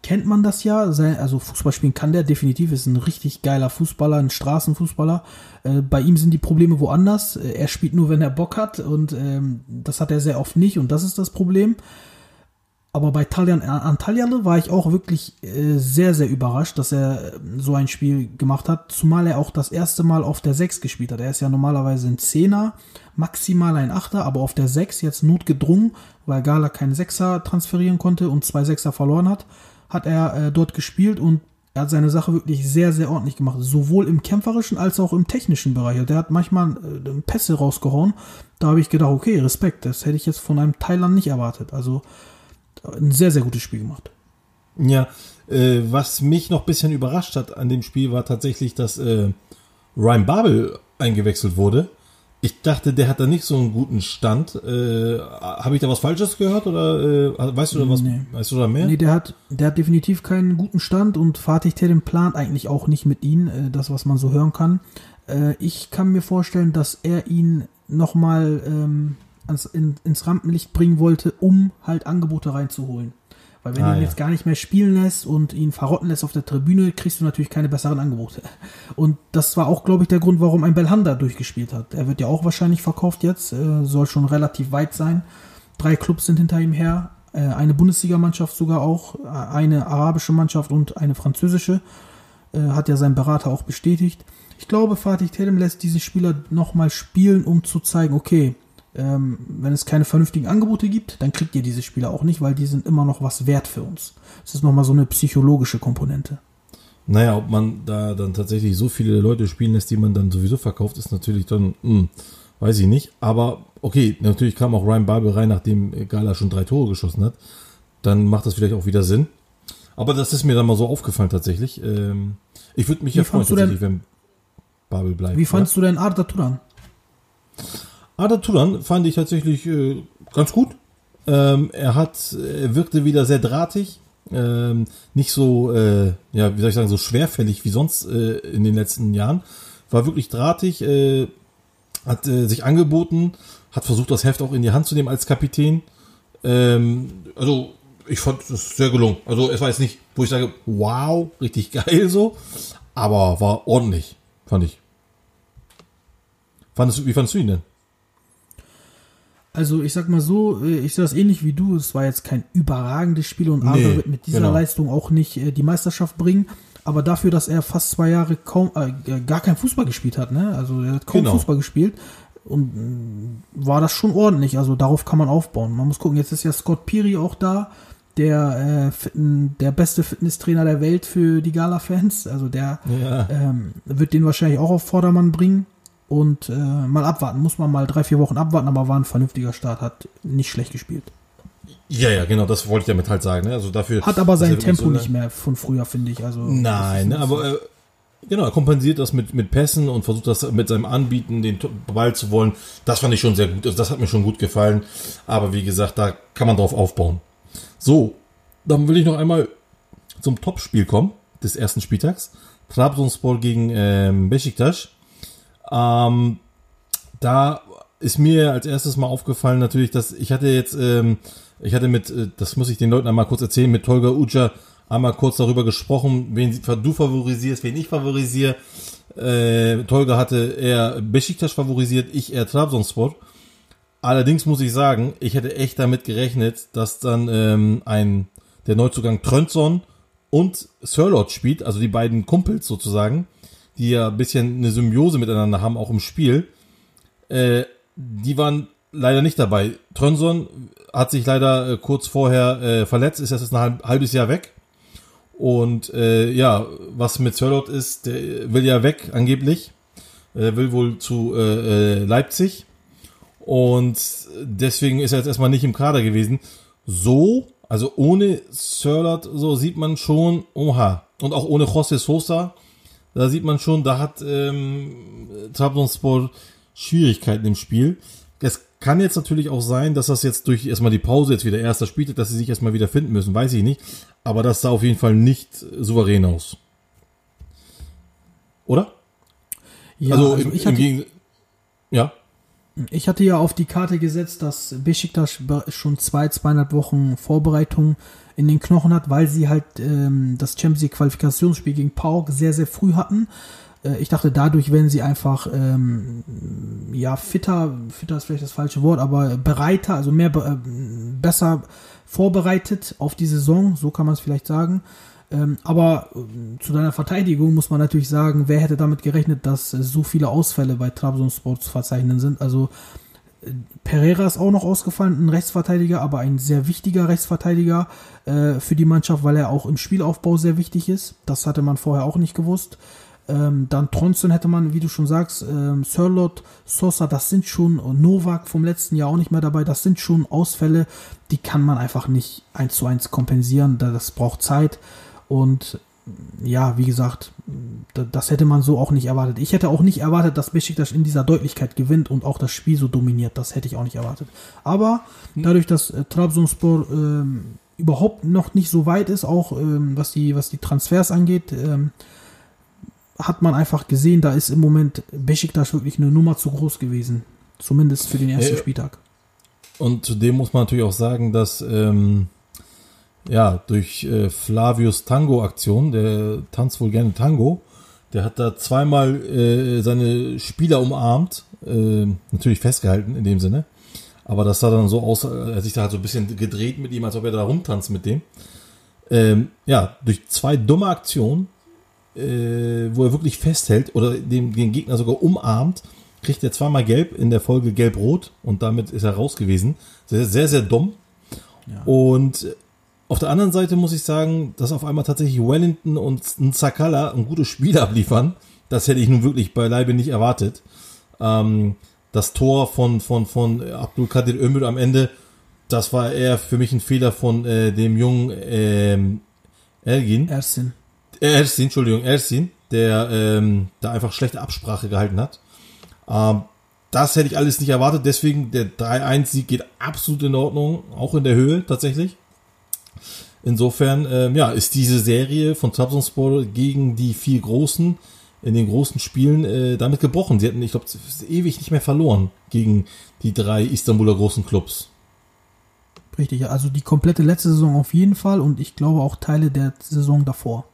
kennt man das ja. Sein, also Fußball spielen kann der definitiv. Ist ein richtig geiler Fußballer, ein Straßenfußballer. Äh, bei ihm sind die Probleme woanders. Äh, Er spielt nur, wenn er Bock hat. Und ähm, das hat er sehr oft nicht. Und das ist das Problem. Aber bei Talian Antalyalı war ich auch wirklich äh, sehr, sehr überrascht, dass er äh, so ein Spiel gemacht hat. Zumal er auch das erste Mal auf der 6 gespielt hat. Er ist ja normalerweise ein Zehner, maximal ein Achter, aber auf der 6 jetzt notgedrungen, weil Gala keinen Sechser transferieren konnte und zwei Sechser verloren hat, hat er äh, dort gespielt und er hat seine Sache wirklich sehr, sehr ordentlich gemacht. Sowohl im kämpferischen als auch im technischen Bereich. Der hat manchmal äh, Pässe rausgehauen. Da habe ich gedacht, okay, Respekt, das hätte ich jetzt von einem Thailand nicht erwartet. Also ein sehr, sehr gutes Spiel gemacht. Ja, äh, was mich noch ein bisschen überrascht hat an dem Spiel war tatsächlich, dass äh, Ryan Babel eingewechselt wurde. Ich dachte, der hat da nicht so einen guten Stand. Äh, Habe ich da was Falsches gehört oder äh, weißt du da was? Nee. Weißt du da mehr? Nee, der hat, der hat definitiv keinen guten Stand und Fatih Terim plant eigentlich auch nicht mit ihm, äh, das, was man so hören kann. Äh, ich kann mir vorstellen, dass er ihn nochmal ähm, ans, in, ins Rampenlicht bringen wollte, um halt Angebote reinzuholen. Weil wenn Ah, du ihn ja. jetzt gar nicht mehr spielen lässt und ihn verrotten lässt auf der Tribüne, kriegst du natürlich keine besseren Angebote. Und das war auch, glaube ich, der Grund, warum ein Belhanda durchgespielt hat. Er wird ja auch wahrscheinlich verkauft jetzt, äh, soll schon relativ weit sein. Drei Clubs sind hinter ihm her, äh, eine Bundesligamannschaft sogar auch, äh, eine arabische Mannschaft und eine französische. Äh, hat ja sein Berater auch bestätigt. Ich glaube, Fatih Terim lässt diese Spieler nochmal spielen, um zu zeigen, okay, ähm, wenn es keine vernünftigen Angebote gibt, dann kriegt ihr diese Spieler auch nicht, weil die sind immer noch was wert für uns. Das ist nochmal so eine psychologische Komponente. Naja, ob man da dann tatsächlich so viele Leute spielen lässt, die man dann sowieso verkauft, ist natürlich dann, hm, weiß ich nicht. Aber okay, natürlich kam auch Ryan Babel rein, nachdem Gala schon drei Tore geschossen hat. Dann macht das vielleicht auch wieder Sinn. Aber das ist mir dann mal so aufgefallen tatsächlich. Ähm, ich würde mich Wie ja freuen, denn- wenn Babel bleibt. Wie fandst du denn Arda Turan? Ada Turan fand ich tatsächlich äh, ganz gut. Ähm, er hat, er wirkte wieder sehr drahtig, ähm, nicht so, äh, ja, wie soll ich sagen, so schwerfällig wie sonst äh, in den letzten Jahren. War wirklich drahtig, äh, hat äh, sich angeboten, hat versucht, das Heft auch in die Hand zu nehmen als Kapitän. Ähm, also ich fand es sehr gelungen. Also es war jetzt nicht, wo ich sage, wow, richtig [laughs] geil so, aber war ordentlich, fand ich. Fandest wie fandest du ihn denn? Also ich sag mal so, äh, ich sehe das ähnlich wie du. Es war jetzt kein überragendes Spiel und Arda Nee, wird mit dieser genau. Leistung auch nicht äh, die Meisterschaft bringen. Aber dafür, dass er fast zwei Jahre kaum äh, gar kein Fußball gespielt hat, ne? Also er hat kaum Genau. Fußball gespielt und mh, war das schon ordentlich. Also darauf kann man aufbauen. Man muss gucken. Jetzt ist ja Scott Peary auch da, der äh, der beste Fitnesstrainer der Welt für die Gala-Fans. Also der Ja. ähm, wird den wahrscheinlich auch auf Vordermann bringen und äh, mal abwarten. Muss man mal drei, vier Wochen abwarten, aber war ein vernünftiger Start, hat nicht schlecht gespielt. Ja, ja, genau, das wollte ich damit halt sagen. Ne? Also dafür, Hat aber er sein Tempo so nicht mehr von früher, finde ich. Also Nein, ne, aber äh, genau, er kompensiert das mit, mit Pässen und versucht das mit seinem Anbieten, den Ball zu wollen. Das fand ich schon sehr gut. Also das hat mir schon gut gefallen. Aber wie gesagt, da kann man drauf aufbauen. So, dann will ich noch einmal zum Topspiel kommen des ersten Spieltags. Trabzonspor gegen ähm, Besiktas. Ähm, da ist mir als erstes mal aufgefallen natürlich, dass ich hatte jetzt, ähm, ich hatte mit, äh, das muss ich den Leuten einmal kurz erzählen, mit Tolga Uja einmal kurz darüber gesprochen, wen du favorisierst, wen ich favorisiere. Äh, Tolga hatte eher Besiktas favorisiert, ich eher Trabzonspor. Allerdings muss ich sagen, ich hätte echt damit gerechnet, dass dann ähm, ein der Neuzugang Trönson und Sirlot spielt, also die beiden Kumpels sozusagen, die ja ein bisschen eine Symbiose miteinander haben, auch im Spiel, äh, die waren leider nicht dabei. Trönson hat sich leider äh, kurz vorher äh, verletzt, ist jetzt ein halb, halbes Jahr weg. Und äh, ja, was mit Sörlot ist, der will ja weg angeblich. Er will wohl zu äh, äh, Leipzig. Und deswegen ist er jetzt erstmal nicht im Kader gewesen. So, also ohne Sörlot, so sieht man schon, oha. Und auch ohne José Sosa, da sieht man schon, da hat ähm, Trabzonspor Schwierigkeiten im Spiel. Es kann jetzt natürlich auch sein, dass das jetzt durch erstmal die Pause jetzt wieder erster spielt, dass sie sich erstmal wieder finden müssen, weiß ich nicht. Aber das sah auf jeden Fall nicht souverän aus. Oder? Ja, also, also im, ich hatte, Ja. Ich hatte ja auf die Karte gesetzt, dass Besiktas schon zwei, zweieinhalb Wochen Vorbereitung in den Knochen hat, weil sie halt ähm, das Champions League Qualifikationsspiel gegen PAOK sehr, sehr früh hatten. Äh, ich dachte, dadurch werden sie einfach ähm, ja fitter, fitter ist vielleicht das falsche Wort, aber bereiter, also mehr äh, besser vorbereitet auf die Saison, so kann man es vielleicht sagen. Ähm, aber äh, zu deiner Verteidigung muss man natürlich sagen, wer hätte damit gerechnet, dass äh, so viele Ausfälle bei Trabzonspor zu verzeichnen sind. Also äh, Pereira ist auch noch ausgefallen, ein Rechtsverteidiger, aber ein sehr wichtiger Rechtsverteidiger äh, für die Mannschaft, weil er auch im Spielaufbau sehr wichtig ist. Das hatte man vorher auch nicht gewusst. Ähm, dann Tronson hätte man, wie du schon sagst, ähm, Sirlot, Sosa, das sind schon, und Novak vom letzten Jahr auch nicht mehr dabei, das sind schon Ausfälle, die kann man einfach nicht eins zu eins kompensieren, das braucht Zeit und ja, wie gesagt, das hätte man so auch nicht erwartet. Ich hätte auch nicht erwartet, dass Besiktas in dieser Deutlichkeit gewinnt und auch das Spiel so dominiert. Das hätte ich auch nicht erwartet. Aber dadurch, dass äh, Trabzonspor ähm, überhaupt noch nicht so weit ist, auch ähm, was die was die Transfers angeht, ähm, hat man einfach gesehen, da ist im Moment Besiktas wirklich eine Nummer zu groß gewesen. Zumindest für den ersten Ja. Spieltag. Und zudem muss man natürlich auch sagen, dass ähm, ja durch äh, Flavius Tango-Aktion, der tanzt wohl gerne Tango, der hat da zweimal äh, seine Spieler umarmt, äh, natürlich festgehalten in dem Sinne. Aber das sah dann so aus, er hat sich da halt so ein bisschen gedreht mit ihm, als ob er da rumtanzt mit dem. Ähm, ja, durch zwei dumme Aktionen, äh, wo er wirklich festhält oder den, den Gegner sogar umarmt, kriegt er zweimal gelb, in der Folge gelb-rot und damit ist er raus gewesen. Sehr, sehr, sehr dumm. Und auf der anderen Seite muss ich sagen, dass auf einmal tatsächlich Wellington und Sakala ein gutes Spiel [laughs] abliefern. Das hätte ich nun wirklich beileibe nicht erwartet. Ähm, das Tor von, von, von Abdul Kadir Ömür am Ende, das war eher für mich ein Fehler von äh, dem jungen ähm, Elgin. Ersin. Äh, Ersin, Entschuldigung, Ersin, der ähm, da einfach schlechte Absprache gehalten hat. Ähm, das hätte ich alles nicht erwartet, deswegen der 3-1-Sieg geht absolut in Ordnung, auch in der Höhe tatsächlich. Insofern, ähm, ja, ist diese Serie von Trabzonspor gegen die vier Großen in den großen Spielen äh, damit gebrochen. Sie hatten, ich glaube, ewig nicht mehr verloren gegen die drei Istanbuler großen Clubs. Richtig, also die komplette letzte Saison auf jeden Fall und ich glaube auch Teile der Saison davor.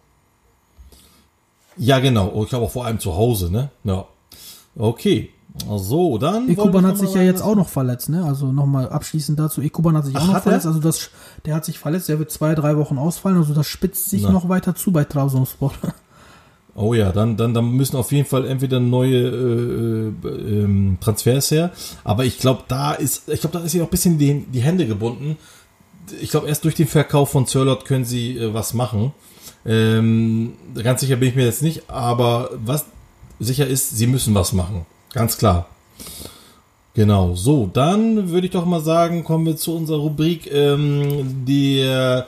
Ja, genau. Und Ich glaube auch vor allem zu Hause, ne? Ja. Okay. So, dann. Ekuban hat sich noch ja jetzt auch noch verletzt, ne? Also nochmal abschließend dazu. Ekuban hat sich auch Ach, noch hat verletzt. er? Also das, der hat sich verletzt, der wird zwei, drei Wochen ausfallen. Also das spitzt sich Na. noch weiter zu bei Trabzonspor. [laughs] Oh ja, dann, dann, dann müssen auf jeden Fall entweder neue äh, äh, ähm, Transfers her. Aber ich glaube, da ist, ich glaube, da ist ja auch ein bisschen die, die Hände gebunden. Ich glaube, erst durch den Verkauf von Zerlot können sie äh, was machen. Ähm, ganz sicher bin ich mir jetzt nicht, aber was sicher ist, sie müssen was machen. Ganz klar. Genau, so, dann würde ich doch mal sagen, kommen wir zu unserer Rubrik ähm, der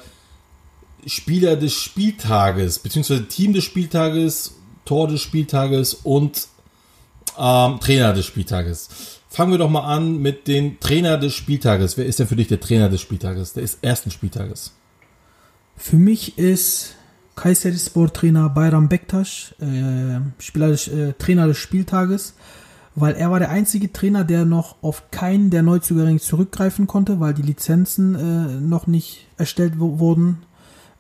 Spieler des Spieltages, beziehungsweise Team des Spieltages, Tor des Spieltages und ähm, Trainer des Spieltages. Fangen wir doch mal an mit dem Trainer des Spieltages. Wer ist denn für dich der Trainer des Spieltages, des ersten Spieltages? Für mich ist Kayserispor Trainer Bayram Bektaş äh, Spieler äh, Trainer des Spieltages, weil er war der einzige Trainer, der noch auf keinen der Neuzugänge zurückgreifen konnte, weil die Lizenzen äh, noch nicht erstellt wurden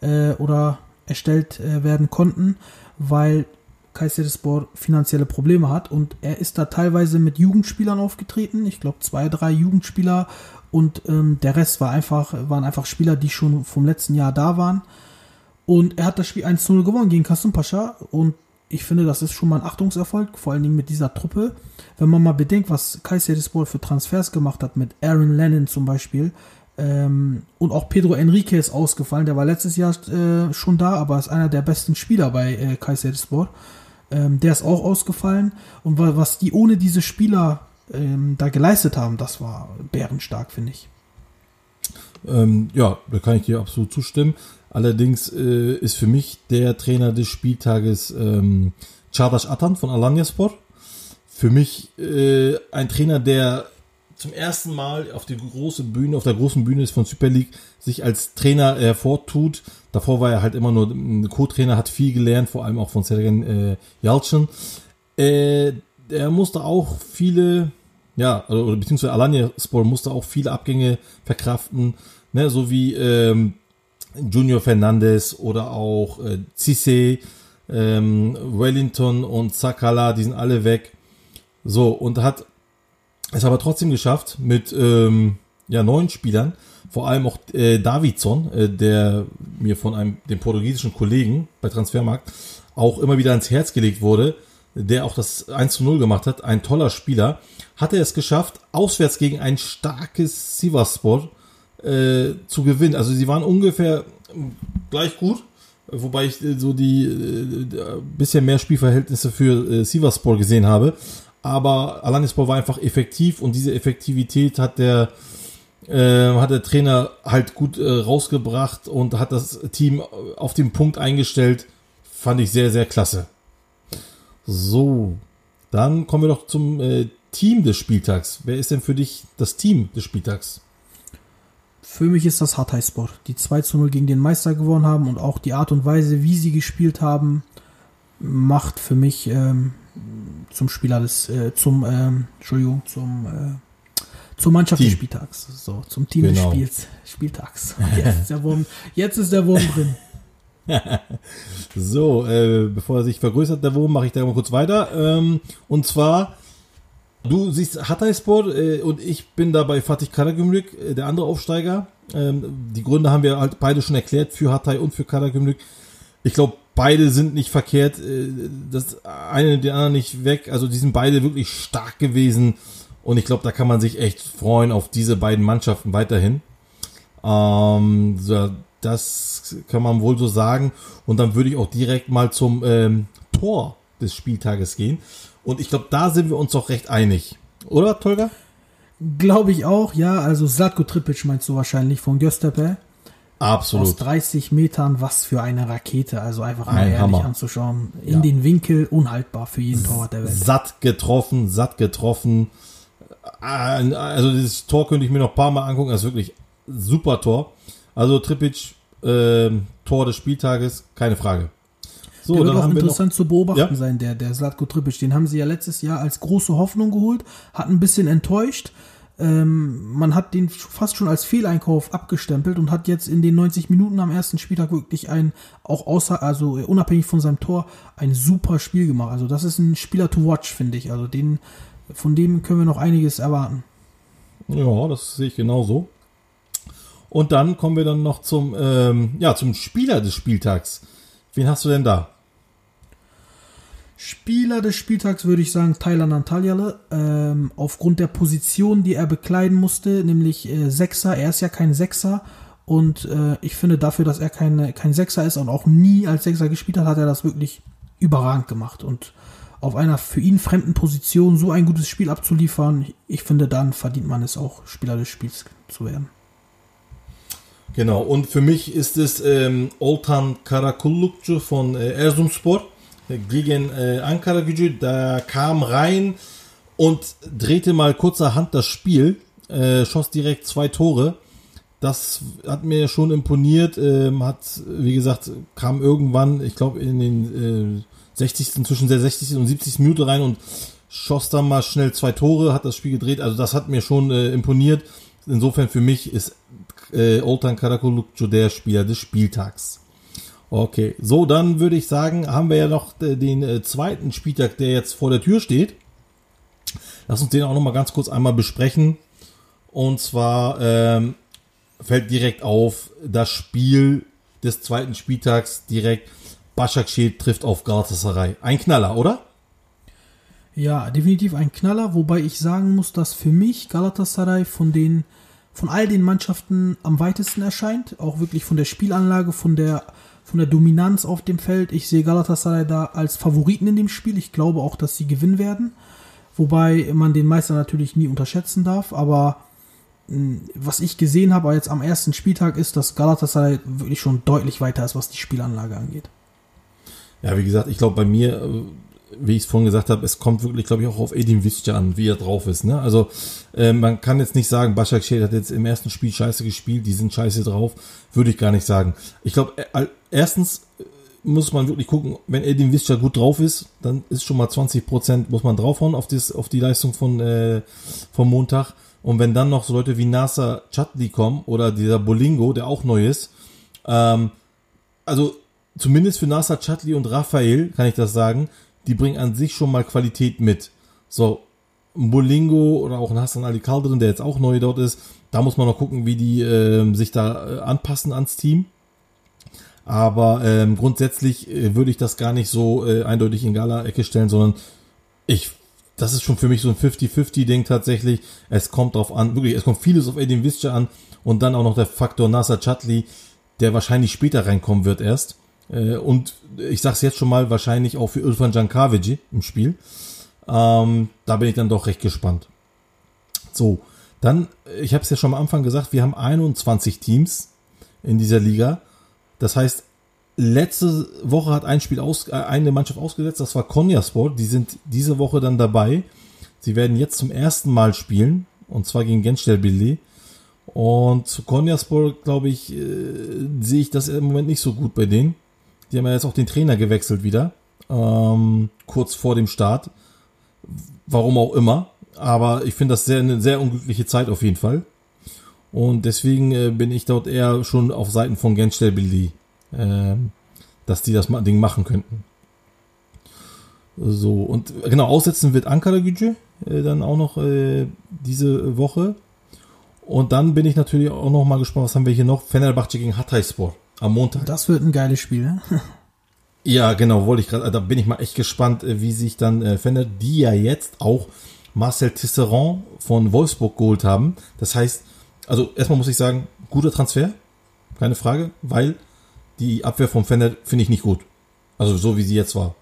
äh, oder erstellt äh, werden konnten, weil Kayserispor finanzielle Probleme hat und er ist da teilweise mit Jugendspielern aufgetreten. Ich glaube zwei, drei Jugendspieler und ähm, der Rest war einfach, waren einfach Spieler, die schon vom letzten Jahr da waren. Und er hat das Spiel 1-0 gewonnen gegen Kasım Pascha und ich finde, das ist schon mal ein Achtungserfolg, vor allen Dingen mit dieser Truppe. Wenn man mal bedenkt, was Kayserispor für Transfers gemacht hat, mit Aaron Lennon zum Beispiel, ähm, und auch Pedro Enrique ist ausgefallen, der war letztes Jahr äh, schon da, aber ist einer der besten Spieler bei äh, Kayserispor. Ähm, der ist auch ausgefallen. Und was die ohne diese Spieler ähm, da geleistet haben, das war bärenstark, finde ich. Ähm, ja, da kann ich dir absolut zustimmen. Allerdings äh, ist für mich der Trainer des Spieltages ähm, Çağdaş Atan von Alanyaspor. Für mich äh, ein Trainer, der zum ersten Mal auf die große Bühne, auf der großen Bühne ist von Super League, sich als Trainer hervortut. Davor war er halt immer nur ein Co-Trainer, hat viel gelernt, vor allem auch von Sergen äh, Yalcin. Äh, er musste auch viele, ja, oder beziehungsweise Alanya Sport musste auch viele Abgänge verkraften, ne, so wie ähm, Junior Fernandez oder auch äh, Cisse, ähm, Wellington und Sakala, die sind alle weg. So, und hat es aber trotzdem geschafft mit ähm, ja, neuen Spielern, vor allem auch äh, Davidson, äh, der mir von einem dem portugiesischen Kollegen bei Transfermarkt auch immer wieder ans Herz gelegt wurde, der auch das 1 zu 0 gemacht hat, ein toller Spieler, hat er es geschafft, auswärts gegen ein starkes Sivaspor äh, zu gewinnen. Also sie waren ungefähr gleich gut, wobei ich äh, so die äh, bisschen mehr Spielverhältnisse für äh, Sivaspor gesehen habe aber Alanispor war einfach effektiv und diese Effektivität hat der äh, hat der Trainer halt gut äh, rausgebracht und hat das Team auf den Punkt eingestellt. Fand ich sehr, sehr klasse. So, dann kommen wir doch zum äh, Team des Spieltags. Wer ist denn für dich das Team des Spieltags? Für mich ist das Hatayspor, die 2 zu 0 gegen den Meister gewonnen haben und auch die Art und Weise, wie sie gespielt haben, macht für mich ähm, zum Spieler des, äh, zum, ähm, Entschuldigung, zum, äh, zur Mannschaft Team. des Spieltags. So, zum Team genau. des Spiels, Spieltags. [laughs] Jetzt ist der Wurm, jetzt ist der Wurm drin. [laughs] so, äh, bevor er sich vergrößert, der Wurm, mache ich da mal kurz weiter. Ähm, und zwar, du siehst Hatayspor äh, und ich bin da bei Fatih Karagümrük, äh, der andere Aufsteiger. Ähm, die Gründe haben wir halt beide schon erklärt, für Hatay und für Karagümrük. Ich glaube, beide sind nicht verkehrt, äh, das eine den anderen nicht weg. Also die sind beide wirklich stark gewesen und ich glaube, da kann man sich echt freuen auf diese beiden Mannschaften weiterhin. Ähm, das kann man wohl so sagen. Und dann würde ich auch direkt mal zum ähm, Tor des Spieltages gehen. Und ich glaube, da sind wir uns doch recht einig. Oder, Tolga? Glaube ich auch, ja. Also Zlatko Tripic meinst du wahrscheinlich von Göztepe. Absolut. Aus 30 Metern, was für eine Rakete. Also einfach mal Ein ehrlich Hammer. anzuschauen. In ja. den Winkel, unhaltbar für jeden Torwart der Welt. Satt getroffen, satt getroffen. Also dieses Tor könnte ich mir noch ein paar Mal angucken. Das ist wirklich super Tor. Also Tripic, äh, Tor des Spieltages, keine Frage. So, der wird auch interessant zu beobachten ja? sein, der, der Slatko Tripic. Den haben sie ja letztes Jahr als große Hoffnung geholt, hat ein bisschen enttäuscht. Ähm, man hat den fast schon als Fehleinkauf abgestempelt und hat jetzt in den 90 Minuten am ersten Spieltag wirklich ein, auch außer, also unabhängig von seinem Tor, ein super Spiel gemacht. Also das ist ein Spieler to watch, finde ich. Also den, von dem können wir noch einiges erwarten. Ja, das sehe ich genauso. Und dann kommen wir dann noch zum, ähm, ja, zum Spieler des Spieltags. Wen hast du denn da? Spieler des Spieltags würde ich sagen Tyler Nantaljale, ähm, aufgrund der Position, die er bekleiden musste, nämlich äh, Sechser. Er ist ja kein Sechser und äh, ich finde dafür, dass er kein, kein Sechser ist und auch nie als Sechser gespielt hat, hat er das wirklich überragend gemacht und auf einer für ihn fremden Position so ein gutes Spiel abzuliefern, ich finde, dann verdient man es auch, Spieler des Spiels zu werden. Genau, und für mich ist es ähm, Oltan Karakullukcu von äh, Erzurumspor gegen äh, Ankara Gücü. Da kam rein und drehte mal kurzerhand das Spiel, äh, schoss direkt zwei Tore. Das hat mir schon imponiert. Ähm, hat, wie gesagt, kam irgendwann, ich glaube, in den äh, 60. zwischen der 60. und 70. Minute rein und schoss dann mal schnell zwei Tore, hat das Spiel gedreht. Also das hat mir schon äh, imponiert. Insofern für mich ist äh, Oltan Karakulukcu der Spieler des Spieltags. Okay, so dann würde ich sagen, haben wir ja noch äh, den äh, zweiten Spieltag, der jetzt vor der Tür steht. Lass uns den auch noch mal ganz kurz einmal besprechen. Und zwar ähm, fällt direkt auf das Spiel des zweiten Spieltags direkt. Başakşehir trifft auf Galatasaray. Ein Knaller, oder? Ja, definitiv ein Knaller, wobei ich sagen muss, dass für mich Galatasaray von den von all den Mannschaften am weitesten erscheint, auch wirklich von der Spielanlage, von der von der Dominanz auf dem Feld. Ich sehe Galatasaray da als Favoriten in dem Spiel. Ich glaube auch, dass sie gewinnen werden, wobei man den Meister natürlich nie unterschätzen darf, aber mh, was ich gesehen habe jetzt am ersten Spieltag ist, dass Galatasaray wirklich schon deutlich weiter ist, was die Spielanlage angeht. Ja, wie gesagt, ich glaube bei mir, äh, wie ich es vorhin gesagt habe, es kommt wirklich, glaube ich, auch auf Edin Visca an, wie er drauf ist. Ne? Also äh, man kann jetzt nicht sagen, Başakşehir hat jetzt im ersten Spiel scheiße gespielt, die sind scheiße drauf, würde ich gar nicht sagen. Ich glaube, äh, erstens äh, muss man wirklich gucken, wenn Edin Visca gut drauf ist, dann ist schon mal 20 Prozent muss man draufhauen auf, das, auf die Leistung von äh, vom Montag. Und wenn dann noch so Leute wie Nasser Chatli kommen oder dieser Bolingo, der auch neu ist, ähm, also zumindest für Nasser Chatli und Raphael kann ich das sagen, die bringen an sich schon mal Qualität mit. So, Molingo oder auch ein Hassan Ali Kaldrin, der jetzt auch neu dort ist, da muss man noch gucken, wie die äh, sich da äh, anpassen ans Team. Aber ähm, grundsätzlich äh, würde ich das gar nicht so äh, eindeutig in Gala-Ecke stellen, sondern ich, das ist schon für mich so ein 50-50-Ding tatsächlich. Es kommt drauf an, wirklich, es kommt vieles auf Edin Visca an und dann auch noch der Faktor Nasser Chatli, der wahrscheinlich später reinkommen wird erst. Äh, und ich sag's jetzt schon mal, wahrscheinlich auch für Irfan Jankavici im Spiel. Ähm, da bin ich dann doch recht gespannt. So, dann, ich habe es ja schon am Anfang gesagt, wir haben 21 Teams in dieser Liga. Das heißt, letzte Woche hat ein Spiel aus, äh, eine Mannschaft ausgesetzt, das war Konyasport. Die sind diese Woche dann dabei. Sie werden jetzt zum ersten Mal spielen, und zwar gegen Gençlerbirliği. Und zu Konyaspor, glaube ich, äh, sehe ich das im Moment nicht so gut bei denen. Die haben ja jetzt auch den Trainer gewechselt wieder, ähm, kurz vor dem Start. Warum auch immer. Aber ich finde das sehr, eine sehr unglückliche Zeit auf jeden Fall. Und deswegen äh, bin ich dort eher schon auf Seiten von Gençlerbirliği, äh, dass die das Ding machen könnten. So, und genau, aussetzen wird Ankara Gücü äh, dann auch noch äh, diese Woche. Und dann bin ich natürlich auch noch mal gespannt, was haben wir hier noch? Fenerbahce gegen Hatayspor am Montag. Das wird ein geiles Spiel, ne? [laughs] Ja, genau, wollte ich gerade, da bin ich mal echt gespannt, äh, wie sich dann äh, Fener, die ja jetzt auch Marcel Tisserand von Wolfsburg geholt haben. Das heißt, also erstmal muss ich sagen, guter Transfer, keine Frage, weil die Abwehr vom Fener finde ich nicht gut. Also so wie sie jetzt war.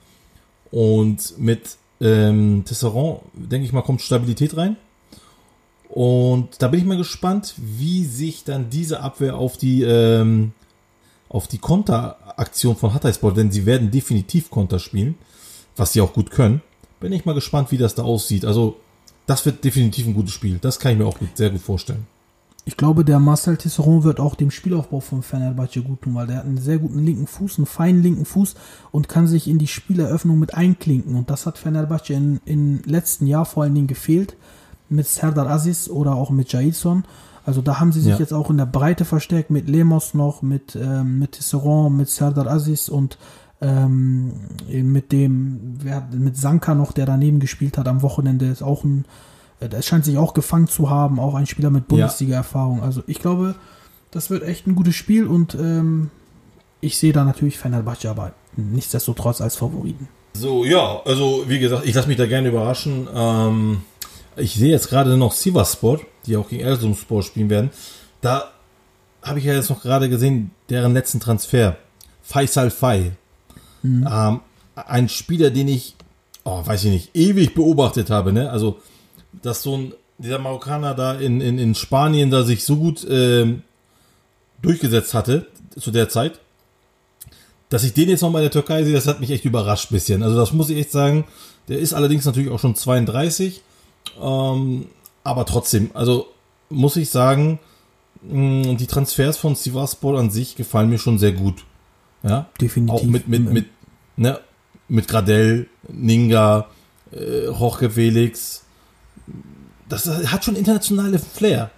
Und mit ähm, Tisserand, denke ich mal, kommt Stabilität rein. Und da bin ich mal gespannt, wie sich dann diese Abwehr auf die ähm, auf die Konteraktion von Hatayspor, denn sie werden definitiv Konter spielen, was sie auch gut können. Bin ich mal gespannt, wie das da aussieht. Also, das wird definitiv ein gutes Spiel. Das kann ich mir auch gut, sehr gut vorstellen. Ich glaube, der Marcel Tisserand wird auch dem Spielaufbau von Fenerbahce gut tun, weil der hat einen sehr guten linken Fuß, einen feinen linken Fuß und kann sich in die Spieleröffnung mit einklinken. Und das hat Fenerbahce im letzten Jahr vor allen Dingen gefehlt. Mit Serdar Aziz oder auch mit Jailson. Also da haben sie sich Ja. jetzt auch in der Breite verstärkt mit Lemos noch, mit, ähm, mit Tisserand, mit Serdar Aziz und ähm, mit dem, wer, mit Sanka noch, der daneben gespielt hat am Wochenende, ist auch ein, äh, der scheint sich auch gefangen zu haben, auch ein Spieler mit Bundesliga-Erfahrung. Also ich glaube, das wird echt ein gutes Spiel und ähm, ich sehe da natürlich Fenerbahce, aber nichtsdestotrotz als Favoriten. So, ja, also wie gesagt, ich lasse mich da gerne überraschen. Ähm, ich sehe jetzt gerade noch Sivaspor, die auch gegen Erzurumspor spielen werden. Da habe ich ja jetzt noch gerade gesehen, deren letzten Transfer. Faisal Fay. Ähm, ein Spieler, den ich, oh, weiß ich nicht, ewig beobachtet habe, ne? Also, dass so ein, dieser Marokkaner da in, in, in Spanien da sich so gut ähm, durchgesetzt hatte zu der Zeit. Dass ich den jetzt noch mal in der Türkei sehe, das hat mich echt überrascht bisschen. Also das muss ich echt sagen. Der ist allerdings natürlich auch schon 32. Ähm, aber trotzdem, also muss ich sagen, die Transfers von Sivaspor an sich gefallen mir schon sehr gut. Ja, Definitiv. auch mit, mit, mit, ne, mit Gradell, Ninga, äh, Jorge Felix. Das hat schon internationale Flair.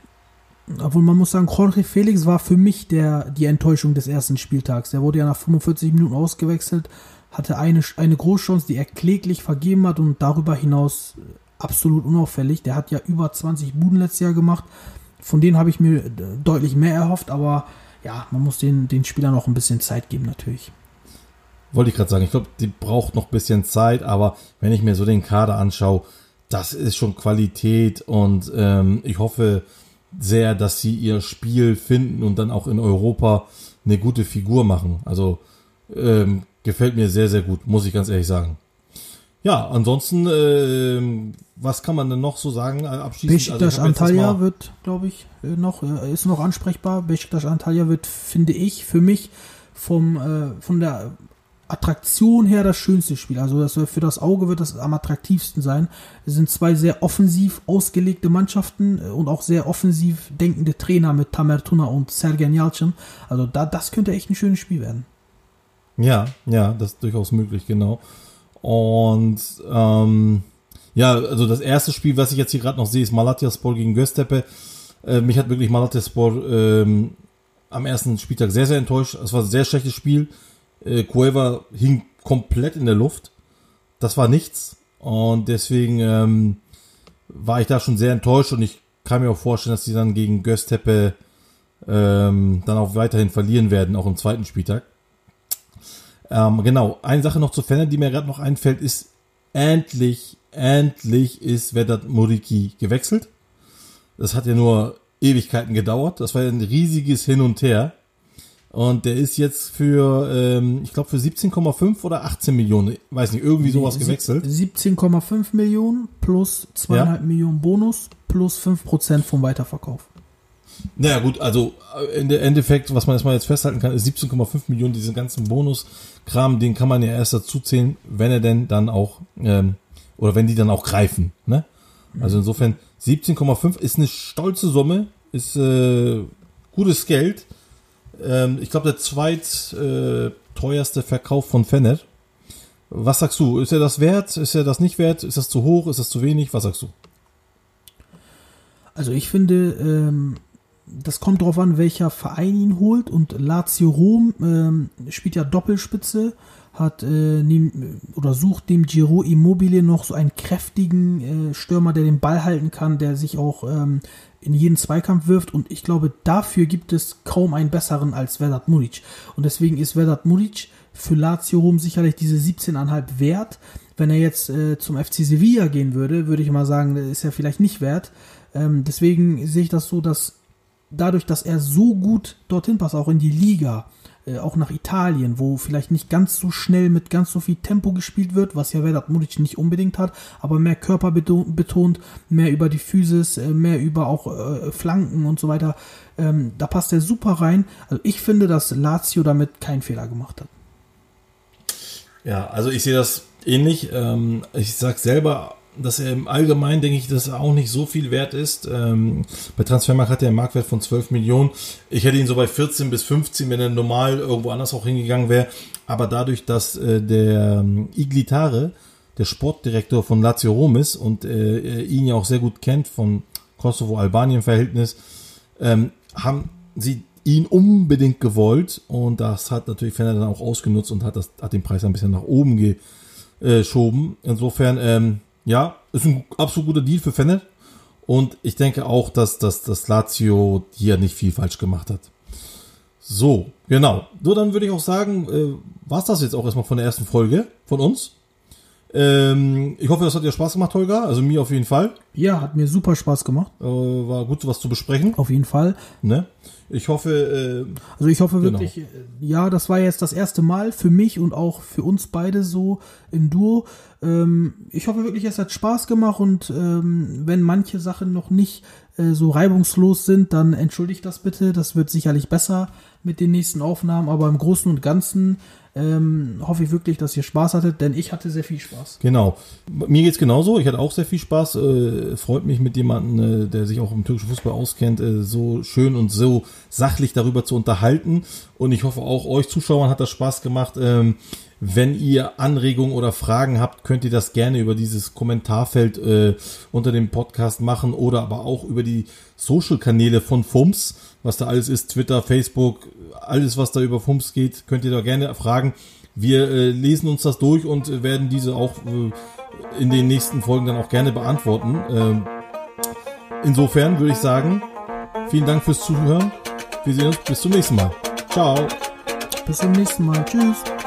Obwohl man muss sagen, Jorge Felix war für mich der, die Enttäuschung des ersten Spieltags. Der wurde ja nach 45 Minuten ausgewechselt, hatte eine, eine Großchance, die er kläglich vergeben hat und darüber hinaus absolut unauffällig. Der hat ja über 20 Buden letztes Jahr gemacht. Von denen habe ich mir äh, deutlich mehr erhofft, aber ja, man muss den, den Spielern noch ein bisschen Zeit geben, natürlich. Wollte ich gerade sagen, ich glaube, die braucht noch ein bisschen Zeit, aber wenn ich mir so den Kader anschaue, das ist schon Qualität und ähm, ich hoffe sehr, dass sie ihr Spiel finden und dann auch in Europa eine gute Figur machen. Also ähm, gefällt mir sehr, sehr gut, muss ich ganz ehrlich sagen. Ja, ansonsten, ähm, was kann man denn noch so sagen? Äh, Abschließend, Besiktas also Antalya wird, glaube ich, äh, noch, äh, ist noch ansprechbar. Besiktas Antalya wird, finde ich, für mich vom, äh, von der Attraktion her das schönste Spiel. Also das, für das Auge wird das am attraktivsten sein. Es sind zwei sehr offensiv ausgelegte Mannschaften äh, und auch sehr offensiv denkende Trainer mit Tamer Tuna und Sergen Yalcin. Also da, das könnte echt ein schönes Spiel werden. Ja, ja, das ist durchaus möglich, genau. Und ähm, ja, also das erste Spiel, was ich jetzt hier gerade noch sehe, ist Malatyaspor gegen Göztepe. Äh, mich hat wirklich Malatyaspor ähm, am ersten Spieltag sehr, sehr enttäuscht. Es war ein sehr schlechtes Spiel. Äh, Cueva hing komplett in der Luft. Das war nichts. Und deswegen ähm, war ich da schon sehr enttäuscht und ich kann mir auch vorstellen, dass die dann gegen Göztepe ähm, dann auch weiterhin verlieren werden, auch im zweiten Spieltag. Ähm, genau, eine Sache noch zu Fenner, die mir gerade noch einfällt, ist endlich, endlich ist Vedat Muriki gewechselt. Das hat ja nur Ewigkeiten gedauert. Das war ja ein riesiges Hin und Her. Und der ist jetzt für, ähm, ich glaube, für 17,5 oder 18 Millionen, weiß nicht, irgendwie sowas gewechselt. 17,5 Millionen plus 2,5 Millionen Bonus plus 5% vom Weiterverkauf. Naja gut, also äh, der Endeffekt, was man erstmal jetzt festhalten kann, ist 17,5 Millionen, diesen ganzen Bonuskram, den kann man ja erst dazu zählen, wenn er denn dann auch, ähm, oder wenn die dann auch greifen. Ne? Also insofern, 17,5 ist eine stolze Summe, ist äh, gutes Geld. Ähm, ich glaube, der zweit äh, teuerste Verkauf von Fennet. Was sagst du? Ist er das wert? Ist er das nicht wert? Ist das zu hoch? Ist das zu wenig? Was sagst du? Also ich finde, ähm, das kommt drauf an, welcher Verein ihn holt. Und Lazio Rom ähm, spielt ja Doppelspitze, hat äh, neben, oder sucht dem Giro Immobile noch so einen kräftigen äh, Stürmer, der den Ball halten kann, der sich auch ähm, in jeden Zweikampf wirft. Und ich glaube, dafür gibt es kaum einen besseren als Vedat Muric. Und deswegen ist Vedat Muric für Lazio Rom sicherlich diese 17,5 wert. Wenn er jetzt äh, zum FC Sevilla gehen würde, würde ich mal sagen, ist er vielleicht nicht wert. Ähm, deswegen sehe ich das so, dass dadurch, dass er so gut dorthin passt, auch in die Liga, äh, auch nach Italien, wo vielleicht nicht ganz so schnell mit ganz so viel Tempo gespielt wird, was ja Vedat Muric nicht unbedingt hat, aber mehr Körper beto- betont, mehr über die Physis, äh, mehr über auch äh, Flanken und so weiter. Ähm, da passt er super rein. Also ich finde, dass Lazio damit keinen Fehler gemacht hat. Ja, also ich sehe das ähnlich. Ähm, ich sag selber, dass er im Allgemeinen, denke ich, dass er auch nicht so viel wert ist. Ähm, bei Transfermarkt hat er einen Marktwert von 12 Millionen. Ich hätte ihn so bei 14 bis 15, wenn er normal irgendwo anders auch hingegangen wäre. Aber dadurch, dass äh, der ähm, Iglitare, der Sportdirektor von Lazio Rom ist und äh, er ihn ja auch sehr gut kennt vom Kosovo-Albanien-Verhältnis, ähm, haben sie ihn unbedingt gewollt und das hat natürlich Fenner dann auch ausgenutzt und hat, das, hat den Preis ein bisschen nach oben geschoben. Insofern, ähm, ja, ist ein absolut guter Deal für Fenner und ich denke auch, dass, dass, dass Lazio hier nicht viel falsch gemacht hat. So, genau. So, dann würde ich auch sagen, äh, war das jetzt auch erstmal von der ersten Folge von uns. Ähm, ich hoffe, das hat dir Spaß gemacht, Holger. Also mir auf jeden Fall. Ja, hat mir super Spaß gemacht. Äh, war gut, was zu besprechen. Auf jeden Fall. Ne? Ich hoffe, äh, Also ich hoffe Genau. wirklich, äh, ja, das war jetzt das erste Mal für mich und auch für uns beide so im Duo. Ähm, ich hoffe wirklich, es hat Spaß gemacht und ähm, wenn manche Sachen noch nicht äh, so reibungslos sind, dann entschuldigt das bitte. Das wird sicherlich besser mit den nächsten Aufnahmen, aber im Großen und Ganzen ähm, hoffe ich wirklich, dass ihr Spaß hattet, denn ich hatte sehr viel Spaß. Genau. Mir geht's genauso. Ich hatte auch sehr viel Spaß. Äh, freut mich mit jemandem, äh, der sich auch im türkischen Fußball auskennt, äh, so schön und so sachlich darüber zu unterhalten. Und ich hoffe auch euch Zuschauern hat das Spaß gemacht. Ähm, wenn ihr Anregungen oder Fragen habt, könnt ihr das gerne über dieses Kommentarfeld äh, unter dem Podcast machen oder aber auch über die Social-Kanäle von FUMS, was da alles ist, Twitter, Facebook, alles, was da über FUMS geht, könnt ihr da gerne fragen. Wir äh, lesen uns das durch und werden diese auch äh, in den nächsten Folgen dann auch gerne beantworten. Ähm, insofern würde ich sagen, vielen Dank fürs Zuhören. wir sehen uns bis zum nächsten Mal. Ciao. Bis zum nächsten Mal. Tschüss.